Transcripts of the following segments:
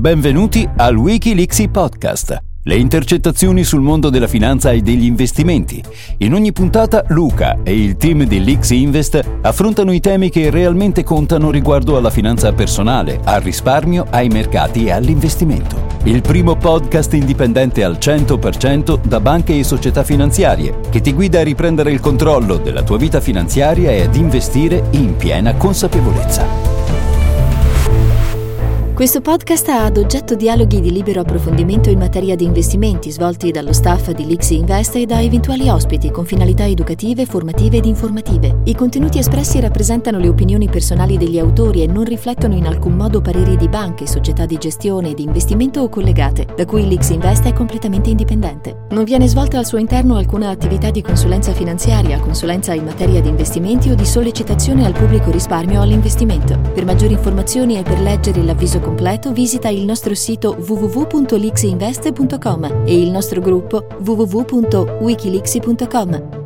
Benvenuti al Wikileaks Podcast. Le intercettazioni sul mondo della finanza e degli investimenti. In ogni puntata Luca e il team di Leaks Invest affrontano i temi che realmente contano riguardo alla finanza personale, al risparmio, ai mercati e all'investimento. Il primo podcast indipendente al 100% da banche e società finanziarie che ti guida a riprendere il controllo della tua vita finanziaria e ad investire in piena consapevolezza. Questo podcast ha ad oggetto dialoghi di libero approfondimento in materia di investimenti svolti dallo staff di Lixi Invest e da eventuali ospiti con finalità educative, formative ed informative. I contenuti espressi rappresentano le opinioni personali degli autori e non riflettono in alcun modo pareri di banche, società di gestione, di investimento o collegate, da cui Lixi Invest è completamente indipendente. Non viene svolta al suo interno alcuna attività di consulenza finanziaria, consulenza in materia di investimenti o di sollecitazione al pubblico risparmio all'investimento. Per maggiori informazioni e per leggere l'avviso completo visita il nostro sito www.lixinvest.com e il nostro gruppo www.wikilixi.com.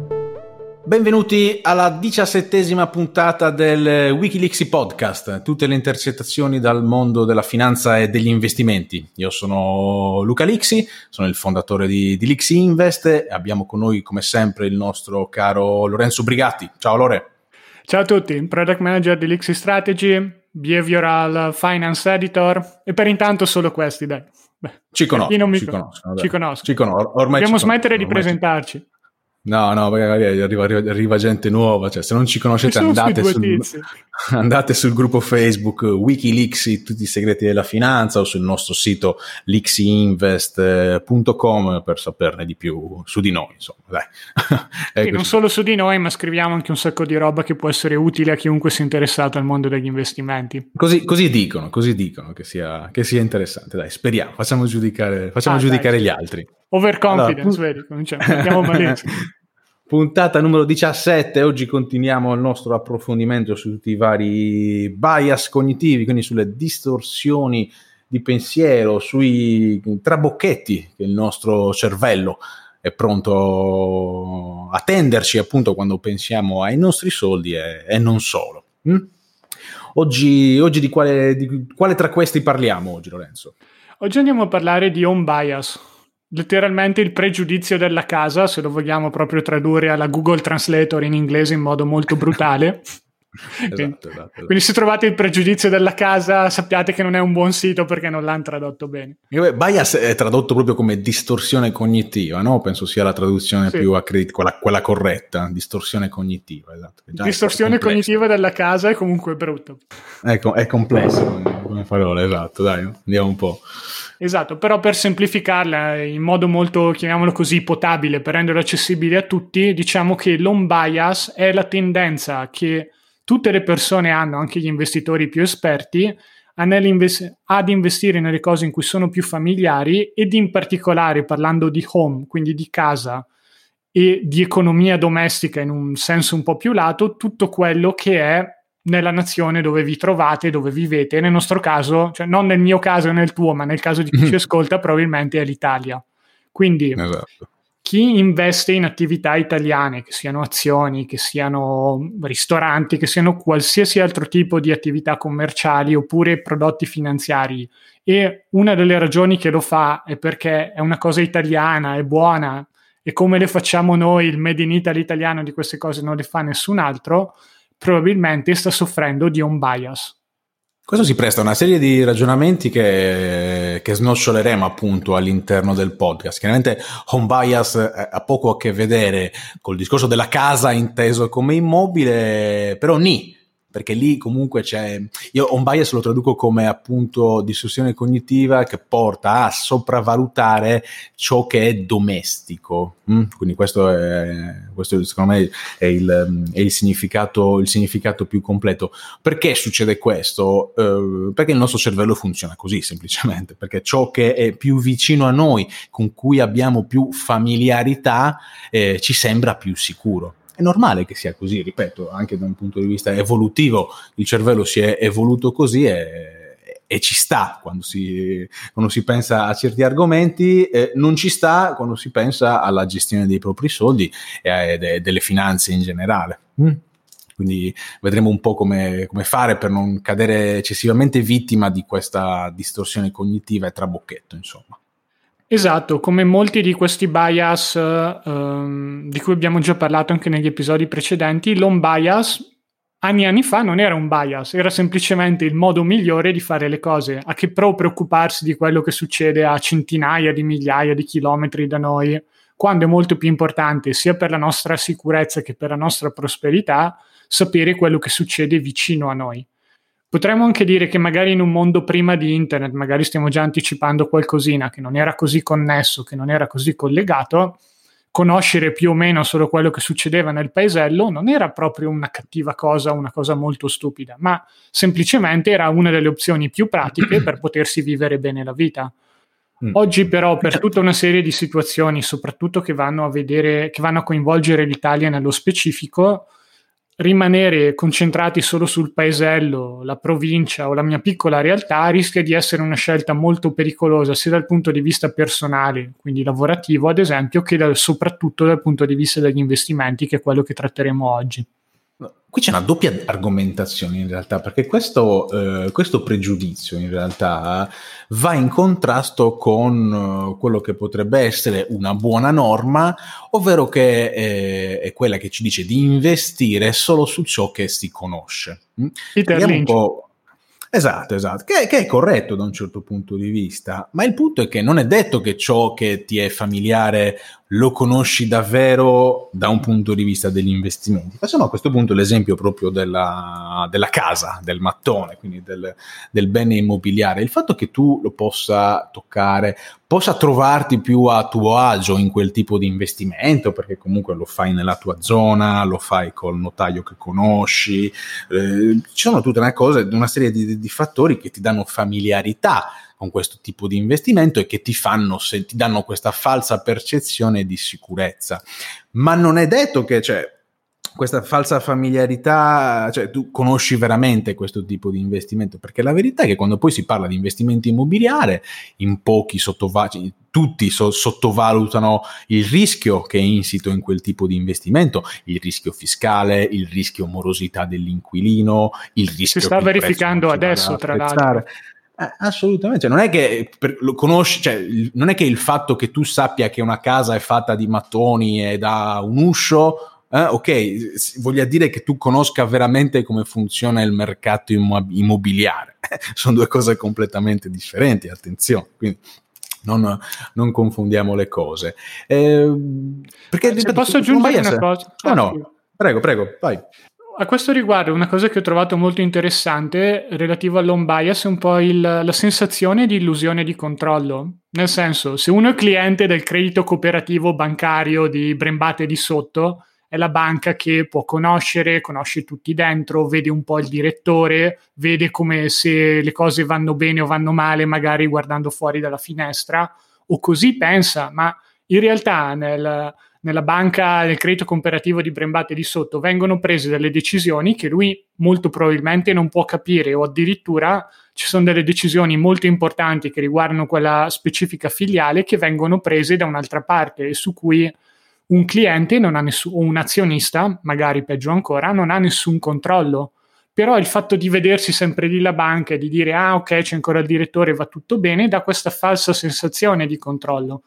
Benvenuti alla diciassettesima puntata del Wikileaks podcast, tutte le intercettazioni dal mondo della finanza e degli investimenti. Io sono Luca Lixi, sono il fondatore di, di Lixi Invest e abbiamo con noi come sempre il nostro caro Lorenzo Brigatti. Ciao Lore. Ciao a tutti, Product Manager di Lixi Strategy, Behavioral Finance Editor e per intanto solo questi, dai. Beh, ci conosco, ci conosco. Ci conosco. Ci conosco. Ormai Dobbiamo ci smettere conosco, di presentarci. No, no, magari arriva, arriva, arriva, gente nuova, cioè se non ci conoscete andate sul, andate sul, gruppo Facebook Wikileaks, tutti i segreti della finanza o sul nostro sito leaksinvest.com per saperne di più su di noi, insomma, dai. sì, non solo su di noi, ma scriviamo anche un sacco di roba che può essere utile a chiunque sia interessato al mondo degli investimenti. Così, così dicono, così dicono che sia, che sia, interessante, dai, speriamo, facciamo giudicare, facciamo ah, giudicare dai, gli altri. Overconfidence, allora, vedi, cominciamo, malissimo. Puntata numero 17, oggi continuiamo il nostro approfondimento su tutti i vari bias cognitivi, quindi sulle distorsioni di pensiero, sui trabocchetti che il nostro cervello è pronto a tenderci appunto quando pensiamo ai nostri soldi e, e non solo. Mm? Oggi, oggi di, quale, di quale tra questi parliamo oggi Lorenzo? Oggi andiamo a parlare di home bias letteralmente il pregiudizio della casa, se lo vogliamo proprio tradurre alla Google Translator in inglese in modo molto brutale. esatto, esatto, esatto. Quindi se trovate il pregiudizio della casa sappiate che non è un buon sito perché non l'hanno tradotto bene. Bias è tradotto proprio come distorsione cognitiva, no? Penso sia la traduzione sì. più accredit- quella, quella, corretta, distorsione cognitiva. Esatto, distorsione cognitiva della casa è comunque brutto. È, com- è complesso come, come parola, esatto, dai, andiamo un po'. Esatto, però per semplificarla in modo molto, chiamiamolo così, potabile, per renderlo accessibile a tutti, diciamo che l'home bias è la tendenza che tutte le persone hanno, anche gli investitori più esperti, ad investire nelle cose in cui sono più familiari ed in particolare parlando di home, quindi di casa e di economia domestica in un senso un po' più lato, tutto quello che è nella nazione dove vi trovate, dove vivete. Nel nostro caso, cioè non nel mio caso e nel tuo, ma nel caso di chi mm. ci ascolta, probabilmente è l'Italia. Quindi esatto. Chi investe in attività italiane, che siano azioni, che siano ristoranti, che siano qualsiasi altro tipo di attività commerciali oppure prodotti finanziari, e una delle ragioni che lo fa è perché è una cosa italiana, è buona, e come le facciamo noi, il Made in Italy italiano di queste cose non le fa nessun altro, probabilmente sta soffrendo di un bias. Questo si presta a una serie di ragionamenti che, che snoccioleremo appunto all'interno del podcast. Chiaramente home bias ha poco a che vedere col discorso della casa inteso come immobile, però ni, perché lì comunque c'è, io on bias lo traduco come appunto distorsione cognitiva che porta a sopravvalutare ciò che è domestico. Mm? Quindi questo, è, questo secondo me è, il, è il, significato, il, significato, più completo. Perché succede questo? Eh, perché il nostro cervello funziona così semplicemente, perché ciò che è più vicino a noi, con cui abbiamo più familiarità, eh, ci sembra più sicuro. È normale che sia così, ripeto, anche da un punto di vista evolutivo, il cervello si è evoluto così e, e ci sta quando si, quando si, pensa a certi argomenti, eh, non ci sta quando si pensa alla gestione dei propri soldi e, e delle finanze in generale. Mm. Quindi vedremo un po' come, come, fare per non cadere eccessivamente vittima di questa distorsione cognitiva e trabocchetto, insomma. Esatto, come molti di questi bias ehm, di cui abbiamo già parlato anche negli episodi precedenti, l'home bias anni e anni fa non era un bias, era semplicemente il modo migliore di fare le cose. A che pro preoccuparsi di quello che succede a centinaia di migliaia di chilometri da noi, quando è molto più importante sia per la nostra sicurezza che per la nostra prosperità sapere quello che succede vicino a noi. Potremmo anche dire che magari in un mondo prima di internet, magari stiamo già anticipando qualcosina che non era così connesso, che non era così collegato, conoscere più o meno solo quello che succedeva nel paesello non era proprio una cattiva cosa, una cosa molto stupida, ma semplicemente era una delle opzioni più pratiche per potersi vivere bene la vita. Mm. Oggi però per tutta una serie di situazioni, soprattutto che vanno a vedere, che vanno a coinvolgere l'Italia nello specifico, rimanere concentrati solo sul paesello, la provincia o la mia piccola realtà rischia di essere una scelta molto pericolosa sia dal punto di vista personale, quindi lavorativo ad esempio, che dal, soprattutto dal punto di vista degli investimenti, che è quello che tratteremo oggi. Qui c'è una doppia argomentazione in realtà, perché questo, eh, questo pregiudizio in realtà va in contrasto con eh, quello che potrebbe essere una buona norma, ovvero che eh, è quella che ci dice di investire solo su ciò che si conosce. Mm? Peter Lynch. un po' Esatto, esatto, che, che, è corretto da un certo punto di vista, ma il punto è che non è detto che ciò che ti è familiare lo conosci davvero da un punto di vista degli investimenti. Facciamo a questo punto l'esempio proprio della, della casa, del mattone, quindi del, del, bene immobiliare. Il fatto che tu lo possa toccare, possa trovarti più a tuo agio in quel tipo di investimento, perché comunque lo fai nella tua zona, lo fai col notaio che conosci, eh, ci sono tutte una, cosa, una serie di, di fattori che ti danno familiarità con questo tipo di investimento e che ti fanno, se, ti danno questa falsa percezione di sicurezza. Ma non è detto che, cioè, questa falsa familiarità, cioè tu conosci veramente questo tipo di investimento, perché la verità è che quando poi si parla di investimento immobiliare, in pochi sottovalutano, tutti so- sottovalutano il rischio che è insito in quel tipo di investimento, il rischio fiscale, il rischio morosità dell'inquilino, il rischio... Si sta verificando adesso, tra l'altro. Eh, assolutamente, cioè, non è che per, lo conosci, cioè, non è che il fatto che tu sappia che una casa è fatta di mattoni e da un uscio, eh, ok, voglia dire che tu conosca veramente come funziona il mercato immobiliare. Sono due cose completamente differenti, attenzione. Quindi non, non confondiamo le cose. Eh, perché, Se posso aggiungere una cosa? No, no, prego, prego, vai a questo riguardo, una cosa che ho trovato molto interessante relativa all'home bias è un po' il, la sensazione di illusione di controllo. Nel senso, se uno è cliente del credito cooperativo bancario di Brembate di sotto, è la banca che può conoscere, conosce tutti dentro, vede un po' il direttore, vede come se le cose vanno bene o vanno male, magari guardando fuori dalla finestra, o così pensa, ma in realtà nel nella banca del credito comparativo di Brembate di sotto vengono prese delle decisioni che lui molto probabilmente non può capire o addirittura ci sono delle decisioni molto importanti che riguardano quella specifica filiale che vengono prese da un'altra parte e su cui un cliente nessun, o un azionista, magari peggio ancora, non ha nessun controllo. Però il fatto di vedersi sempre lì la banca e di dire ah ok c'è ancora il direttore, va tutto bene, dà questa falsa sensazione di controllo.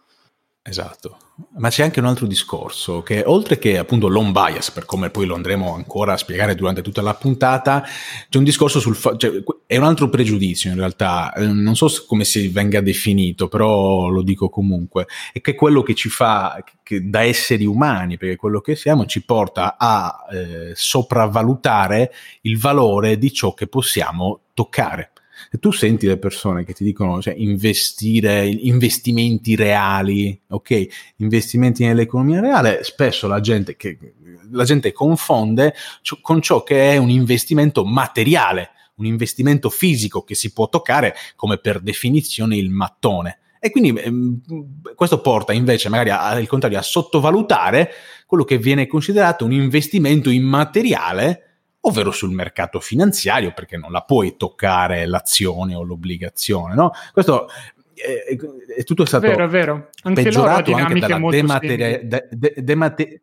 Esatto, ma c'è anche un altro discorso che oltre che appunto l'on bias, per come poi lo andremo ancora a spiegare durante tutta la puntata, c'è un discorso sul fa- cioè, è un altro pregiudizio in realtà, eh, non so come si venga definito, però lo dico comunque, è che quello che ci fa che da esseri umani, perché quello che siamo, ci porta a eh, sopravvalutare il valore di ciò che possiamo toccare se tu senti le persone che ti dicono cioè, investire, investimenti reali, ok, investimenti nell'economia reale, spesso la gente, che, la gente confonde con ciò che è un investimento materiale, un investimento fisico che si può toccare come per definizione il mattone. E quindi ehm, questo porta invece magari al contrario a sottovalutare quello che viene considerato un investimento immateriale ovvero sul mercato finanziario, perché non la puoi toccare l'azione o l'obbligazione, no? Questo è, è tutto stato vero, vero. Anche peggiorato anche dalla demateria- de- de- demate-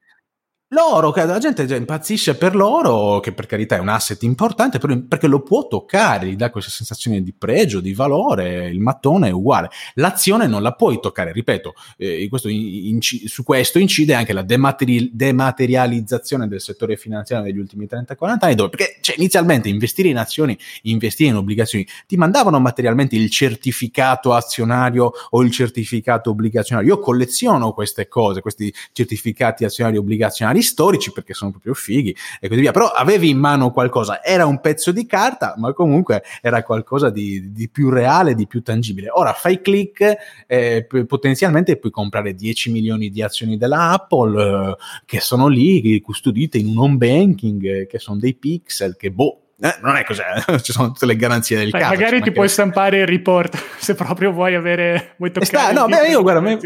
loro, la gente impazzisce per loro, che per carità è un asset importante, perché lo può toccare, gli dà questa sensazione di pregio, di valore, il mattone è uguale. L'azione non la puoi toccare, ripeto, eh, questo inc- su questo incide anche la demateri- dematerializzazione del settore finanziario negli ultimi 30-40 anni, dove, perché cioè, inizialmente investire in azioni, investire in obbligazioni, ti mandavano materialmente il certificato azionario o il certificato obbligazionario. Io colleziono queste cose, questi certificati azionari obbligazionari storici perché sono proprio fighi e così via. Però avevi in mano qualcosa, era un pezzo di carta, ma comunque era qualcosa di, di più reale, di più tangibile. Ora fai click, eh, potenzialmente puoi comprare 10 milioni di azioni della Apple eh, che sono lì, custodite in un home banking, eh, che sono dei pixel, che boh, eh, non è così, ci sono tutte le garanzie del Beh, caso. Magari ti puoi stampare il report se proprio vuoi avere. Vuoi toccare. Sta, no, beh, io guarda, me,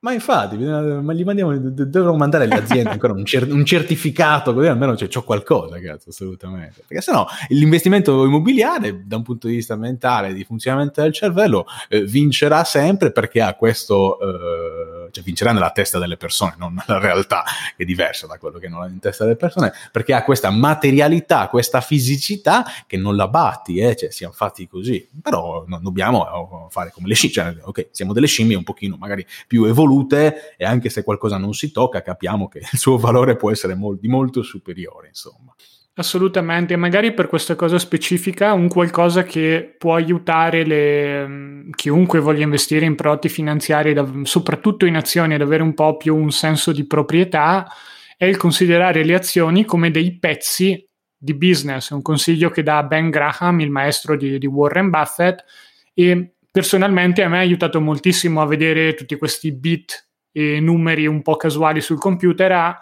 ma infatti, ma gli mandiamo, devono mandare alle aziende ancora un, cer- un, certificato, così almeno c'è, c'ho qualcosa, cazzo, assolutamente. Perché sennò l'investimento immobiliare, da un punto di vista mentale, di funzionamento del cervello, eh, vincerà sempre perché ha questo, eh, cioè vincerà nella testa delle persone, non nella realtà, che è diversa da quello che non ha in testa delle persone, perché ha questa materialità, questa fisicità che non la batti, eh, cioè siamo fatti così. Però non dobbiamo eh, fare come le scimmie, cioè, ok, siamo delle scimmie un pochino magari più evolute, e anche se qualcosa non si tocca capiamo che il suo valore può essere di molto superiore, insomma. Assolutamente, magari per questa cosa specifica un qualcosa che può aiutare le, mm, chiunque voglia investire in prodotti finanziari, soprattutto in azioni, ad avere un po' più un senso di proprietà, è il considerare le azioni come dei pezzi di business. È un consiglio che dà Ben Graham, il maestro di, di Warren Buffett, e personalmente a me ha aiutato moltissimo a vedere tutti questi bit e numeri un po' casuali sul computer a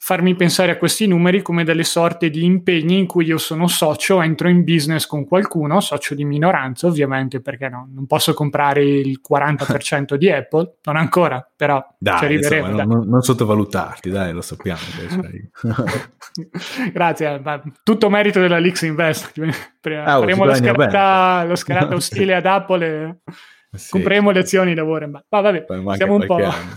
farmi pensare a questi numeri come delle sorte di impegni in cui io sono socio, entro in business con qualcuno, socio di minoranza ovviamente, perché no, non posso comprare il 40% di Apple, non ancora, però dai, ci arriveremo. Insomma, non, non, sottovalutarti, dai, lo sappiamo. Grazie, tutto merito della Lix Invest. Ah, oh, faremo la scarata, lo scarata ostile ad Apple e sì. compreremo le azioni da Warren Ma vabbè, siamo un po'... Anno.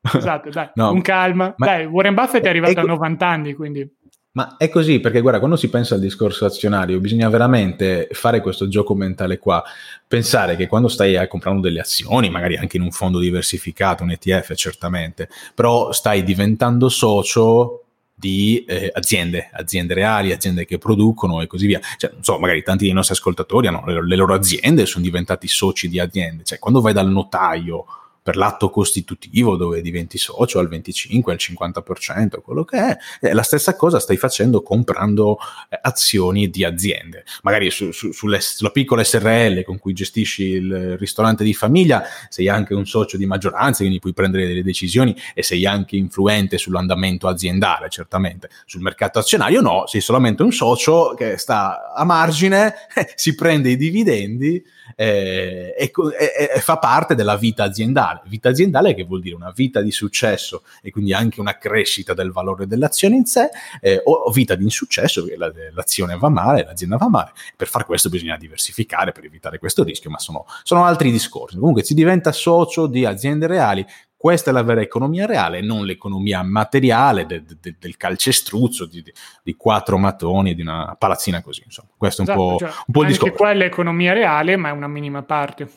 Esatto, dai, no, con calma. Ma dai, Warren Buffett è arrivato è, a 90 anni, quindi... Ma è così, perché guarda, quando si pensa al discorso azionario, bisogna veramente fare questo gioco mentale qua, pensare che quando stai comprando delle azioni, magari anche in un fondo diversificato, un ETF certamente, però stai diventando socio di eh, aziende, aziende reali, aziende che producono e così via. Cioè, non so, magari tanti dei nostri ascoltatori hanno le, le loro aziende, sono diventati soci di aziende. Cioè, quando vai dal notaio per l'atto costitutivo dove diventi socio al 25, al 50%, quello che è, è la stessa cosa stai facendo comprando eh, azioni di aziende. Magari su, su, sulla piccola SRL con cui gestisci il ristorante di famiglia sei anche un socio di maggioranza, quindi puoi prendere delle decisioni e sei anche influente sull'andamento aziendale, certamente. Sul mercato azionario no, sei solamente un socio che sta a margine, si prende i dividendi eh, e, e, e, fa parte della vita aziendale. Vita aziendale che vuol dire una vita di successo e quindi anche una crescita del valore dell'azione in sé, eh, o, vita di insuccesso, che la, l'azione va male, l'azienda va male. Per far questo bisogna diversificare per evitare questo rischio, ma sono, sono altri discorsi. Comunque si diventa socio di aziende reali questa è la vera economia reale, non l'economia materiale de, de, del calcestruzzo di, di, quattro mattoni, di una palazzina così. Insomma, questo è un esatto, po', cioè, un po' il discorso. Anche quella è economia reale, ma è una minima parte.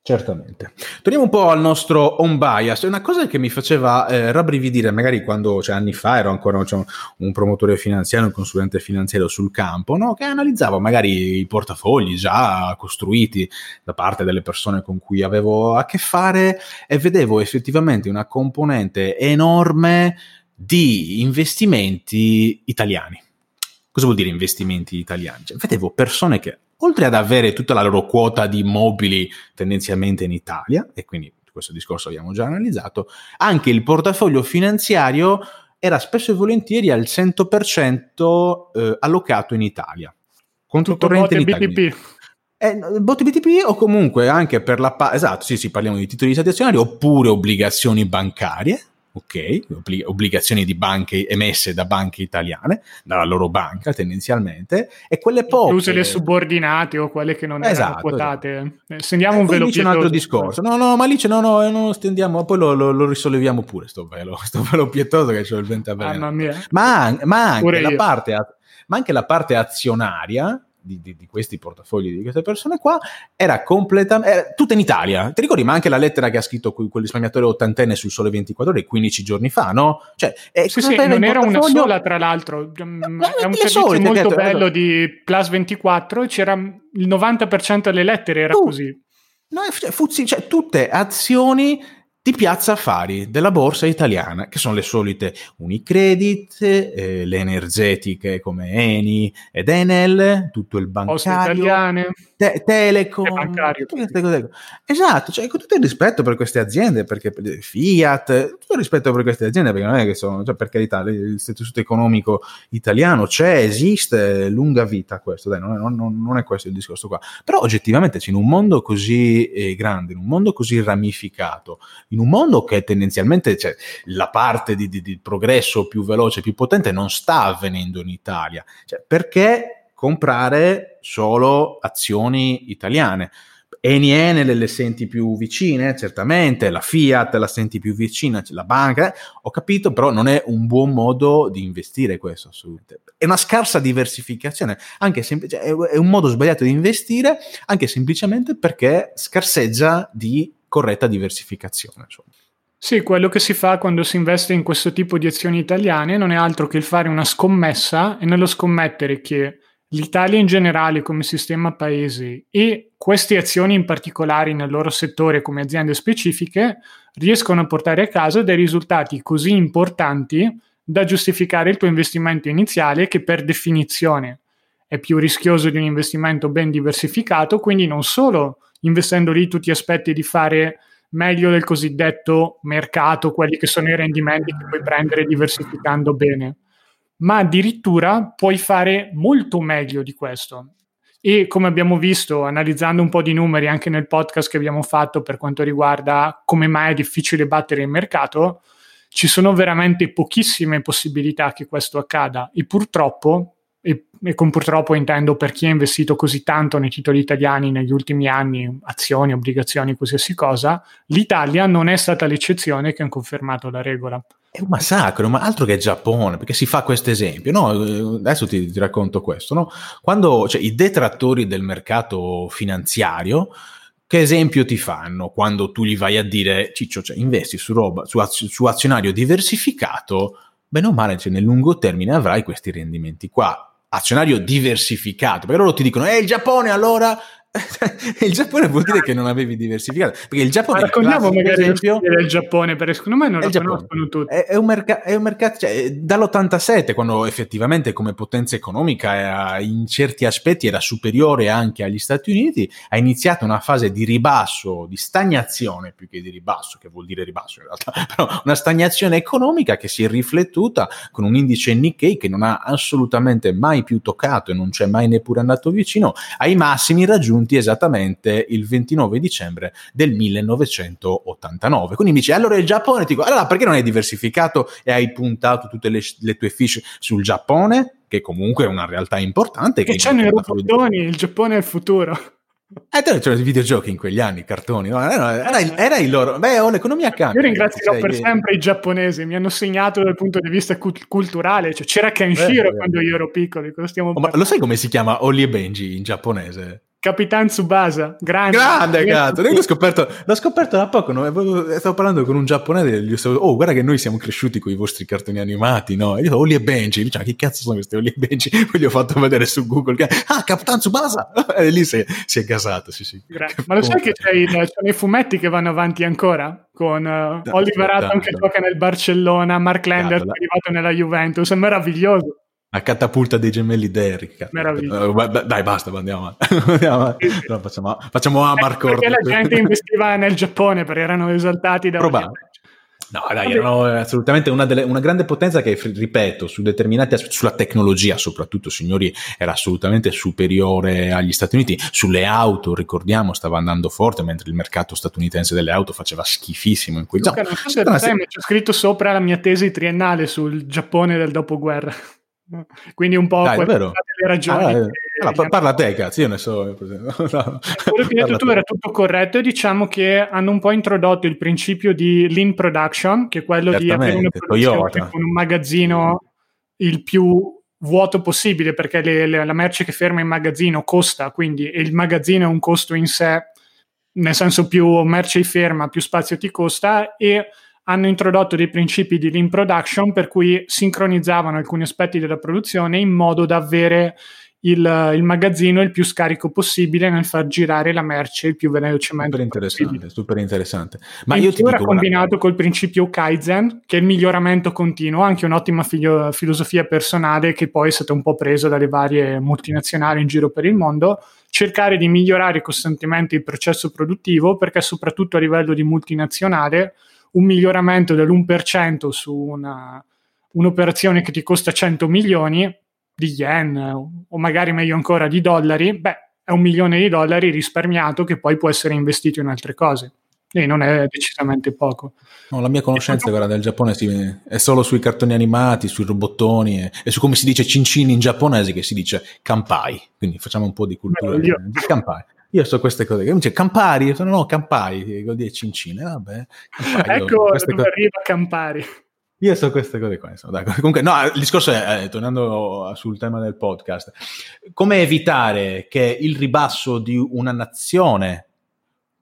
Certamente. Torniamo un po' al nostro home bias. È una cosa che mi faceva eh, rabbrividire, magari quando, cioè anni fa, ero ancora cioè, un promotore finanziario, un consulente finanziario sul campo, no? che analizzavo magari i portafogli già costruiti da parte delle persone con cui avevo a che fare e vedevo effettivamente una componente enorme di investimenti italiani. Cosa vuol dire investimenti italiani? Cioè, vedevo persone che oltre ad avere tutta la loro quota di immobili tendenzialmente in Italia, e quindi questo discorso abbiamo già analizzato, anche il portafoglio finanziario era spesso e volentieri al 100% eh, allocato in Italia. Conto Tutto corrente in Italia. BTP. Eh, botte BTP o comunque anche per la... Pa- esatto, sì, sì, parliamo di titoli di stati azionari oppure obbligazioni bancarie, ok, obbligazioni di banche emesse da banche italiane, dalla loro banca tendenzialmente, e quelle poche... Incluse le subordinate o quelle che non esatto, erano quotate. Esatto. Stendiamo eh, un velo pietoso. un altro discorso. No, no, ma lì no, no, non lo stendiamo, poi lo, lo, lo risolleviamo pure sto velo, sto velo pietoso che c'è il vento a Mamma mia. Ma, ma anche la parte... Ma anche la parte azionaria di, di, di, questi portafogli di queste persone qua era completamente tutta in Italia. Ti ricordi? Ma anche la lettera che ha scritto quel risparmiatore ottantenne sul Sole 24 ore 15 giorni fa, no? Cioè, eh, sì, sì, non era una sola, tra l'altro. No, è un servizio solite, molto detto, bello esatto. di Plus 24. C'era il 90% delle lettere era uh, così. No, cioè, fuzzi, cioè, tutte azioni di Piazza Affari della borsa italiana, che sono le solite Unicredit, eh, le energetiche come Eni ed Enel, tutto il bancario, te- Telecom, cose. Esatto, cioè, con tutto il rispetto per queste aziende, perché Fiat, tutto il rispetto per queste aziende, perché non è che sono, cioè, per carità, l'istituto economico italiano c'è, esiste, lunga vita questo, dai, non è, non, non è questo il discorso qua. Però oggettivamente, in un mondo così eh, grande, in un mondo così ramificato, in un mondo che tendenzialmente cioè, la parte di, di, di, progresso più veloce, più potente non sta avvenendo in Italia. Cioè, perché comprare solo azioni italiane? Eni Enel le senti più vicine, certamente, la Fiat la senti più vicina, la banca, eh? ho capito, però non è un buon modo di investire questo, assolutamente. È una scarsa diversificazione, anche sem- cioè, è un modo sbagliato di investire, anche semplicemente perché scarseggia di corretta diversificazione. Insomma. Sì, quello che si fa quando si investe in questo tipo di azioni italiane non è altro che il fare una scommessa e nello scommettere che l'Italia in generale come sistema paese e queste azioni in particolare nel loro settore come aziende specifiche riescono a portare a casa dei risultati così importanti da giustificare il tuo investimento iniziale che per definizione è più rischioso di un investimento ben diversificato, quindi non solo investendo lì tu ti aspetti di fare meglio del cosiddetto mercato, quelli che sono i rendimenti che puoi prendere diversificando bene, ma addirittura puoi fare molto meglio di questo. E come abbiamo visto, analizzando un po' di numeri anche nel podcast che abbiamo fatto per quanto riguarda come mai è difficile battere il mercato, ci sono veramente pochissime possibilità che questo accada e purtroppo e, e, con purtroppo intendo per chi ha investito così tanto nei titoli italiani negli ultimi anni, azioni, obbligazioni, qualsiasi cosa, l'Italia non è stata l'eccezione che ha confermato la regola. È un massacro, ma altro che Giappone, perché si fa questo esempio, no? Adesso ti, ti racconto questo, no? Quando cioè, i detrattori del mercato finanziario, che esempio ti fanno quando tu gli vai a dire, Ciccio, cioè, investi su, roba, su, az- su azionario diversificato, bene o male, cioè, nel lungo termine avrai questi rendimenti qua azionario diversificato, perché loro ti dicono, eh, il Giappone allora il Giappone vuol dire che non avevi diversificato perché il Giappone Ma raccontiamo magari esempio, il Giappone perché secondo me non lo conoscono tutti. È, è, un, merc- mercato cioè, dall'87 quando effettivamente come potenza economica era, in certi aspetti era superiore anche agli Stati Uniti ha iniziato una fase di ribasso di stagnazione più che di ribasso che vuol dire ribasso in realtà però una stagnazione economica che si è riflettuta con un indice Nikkei che non ha assolutamente mai più toccato e non c'è mai neppure andato vicino ai massimi raggiunti raggiunti esattamente il 29 dicembre del 1989. Quindi mi dice, allora il Giappone, ti dico, allora perché non hai diversificato e hai puntato tutte le, le tue fish sul Giappone? Che comunque è una realtà importante. Che, che c'hanno i robottoni, il Giappone è il futuro. Eh, c'erano i videogiochi in quegli anni, i cartoni, no? era, era, il, era, il, loro. Beh, oh, l'economia cambia. Io ringrazierò per sempre i giapponesi, mi hanno segnato dal punto di vista cult- culturale. Cioè, c'era Kenshiro eh, quando io ero piccolo. Oh, ma lo sai come si chiama Oli e Benji in giapponese? Capitan Tsubasa, grande. Grande, cazzo. Io l'ho scoperto, l'ho scoperto da poco. No? Stavo parlando con un giapponese e gli stavo, oh, guarda che noi siamo cresciuti con i vostri cartoni animati, no? E io dico, Oli e Benji. Dice, chi cazzo sono questi Oli e Benji? Poi gli ho fatto vedere su Google. Ah, Capitan Tsubasa! E lì si è, si è gasato, sì, sì. Ma lo sai che c'è i fumetti che vanno avanti ancora? Con uh, Oliver Atom che gioca nel Barcellona, Mark Lander che è arrivato nella Juventus. È meraviglioso. La catapulta dei gemelli Derrick. Meraviglioso. Uh, dai, basta, andiamo avanti. no, facciamo, facciamo a Marco. Perché la gente investiva nel Giappone perché erano esaltati da Probabile. No, dai, erano assolutamente una, delle, una, grande potenza che, ripeto, su determinati aspetti, sulla tecnologia soprattutto, signori, era assolutamente superiore agli Stati Uniti. Sulle auto, ricordiamo, stava andando forte, mentre il mercato statunitense delle auto faceva schifissimo in quei giorni. Non so se no, se... c'è scritto sopra la mia tesi triennale sul Giappone del dopoguerra. Quindi un po' Dai, le ragioni. Ah, eh. allora, parla a te, cazzo, io ne so. Quello che hai detto tu era tutto corretto e diciamo che hanno un po' introdotto il principio di lean production, che è quello di avere una produzione con un magazzino il più vuoto possibile, perché le, le, la merce che ferma in magazzino costa, quindi il magazzino è un costo in sé, nel senso più merce ferma, più spazio ti costa e hanno introdotto dei principi di lean production per cui sincronizzavano alcuni aspetti della produzione in modo da avere il, il, magazzino il più scarico possibile nel far girare la merce il più velocemente super interessante, possibile. super interessante. Ma in io ti dico combinato una... col principio Kaizen, che è il miglioramento continuo, anche un'ottima filo- filosofia personale che poi è stata un po' presa dalle varie multinazionali in giro per il mondo, cercare di migliorare costantemente il processo produttivo perché soprattutto a livello di multinazionale un miglioramento dell'1% su una, un'operazione che ti costa 100 milioni di yen o magari meglio ancora di dollari, beh, è un milione di dollari risparmiato che poi può essere investito in altre cose. E non è decisamente poco. No, la mia conoscenza guarda, del Giappone è solo sui cartoni animati, sui robottoni e, e, su come si dice cincini in giapponese che si dice kampai. Quindi facciamo un po' di cultura. Beh, io... Kampai. Io so queste cose. Che dice Campari, io sono no, Campari, vuol dire cincine. Vabbè, Campari, ecco dove cose... arriva Campari. Io so queste cose qua. Insomma, Comunque, no, il discorso è, eh, tornando sul tema del podcast, come evitare che il ribasso di una nazione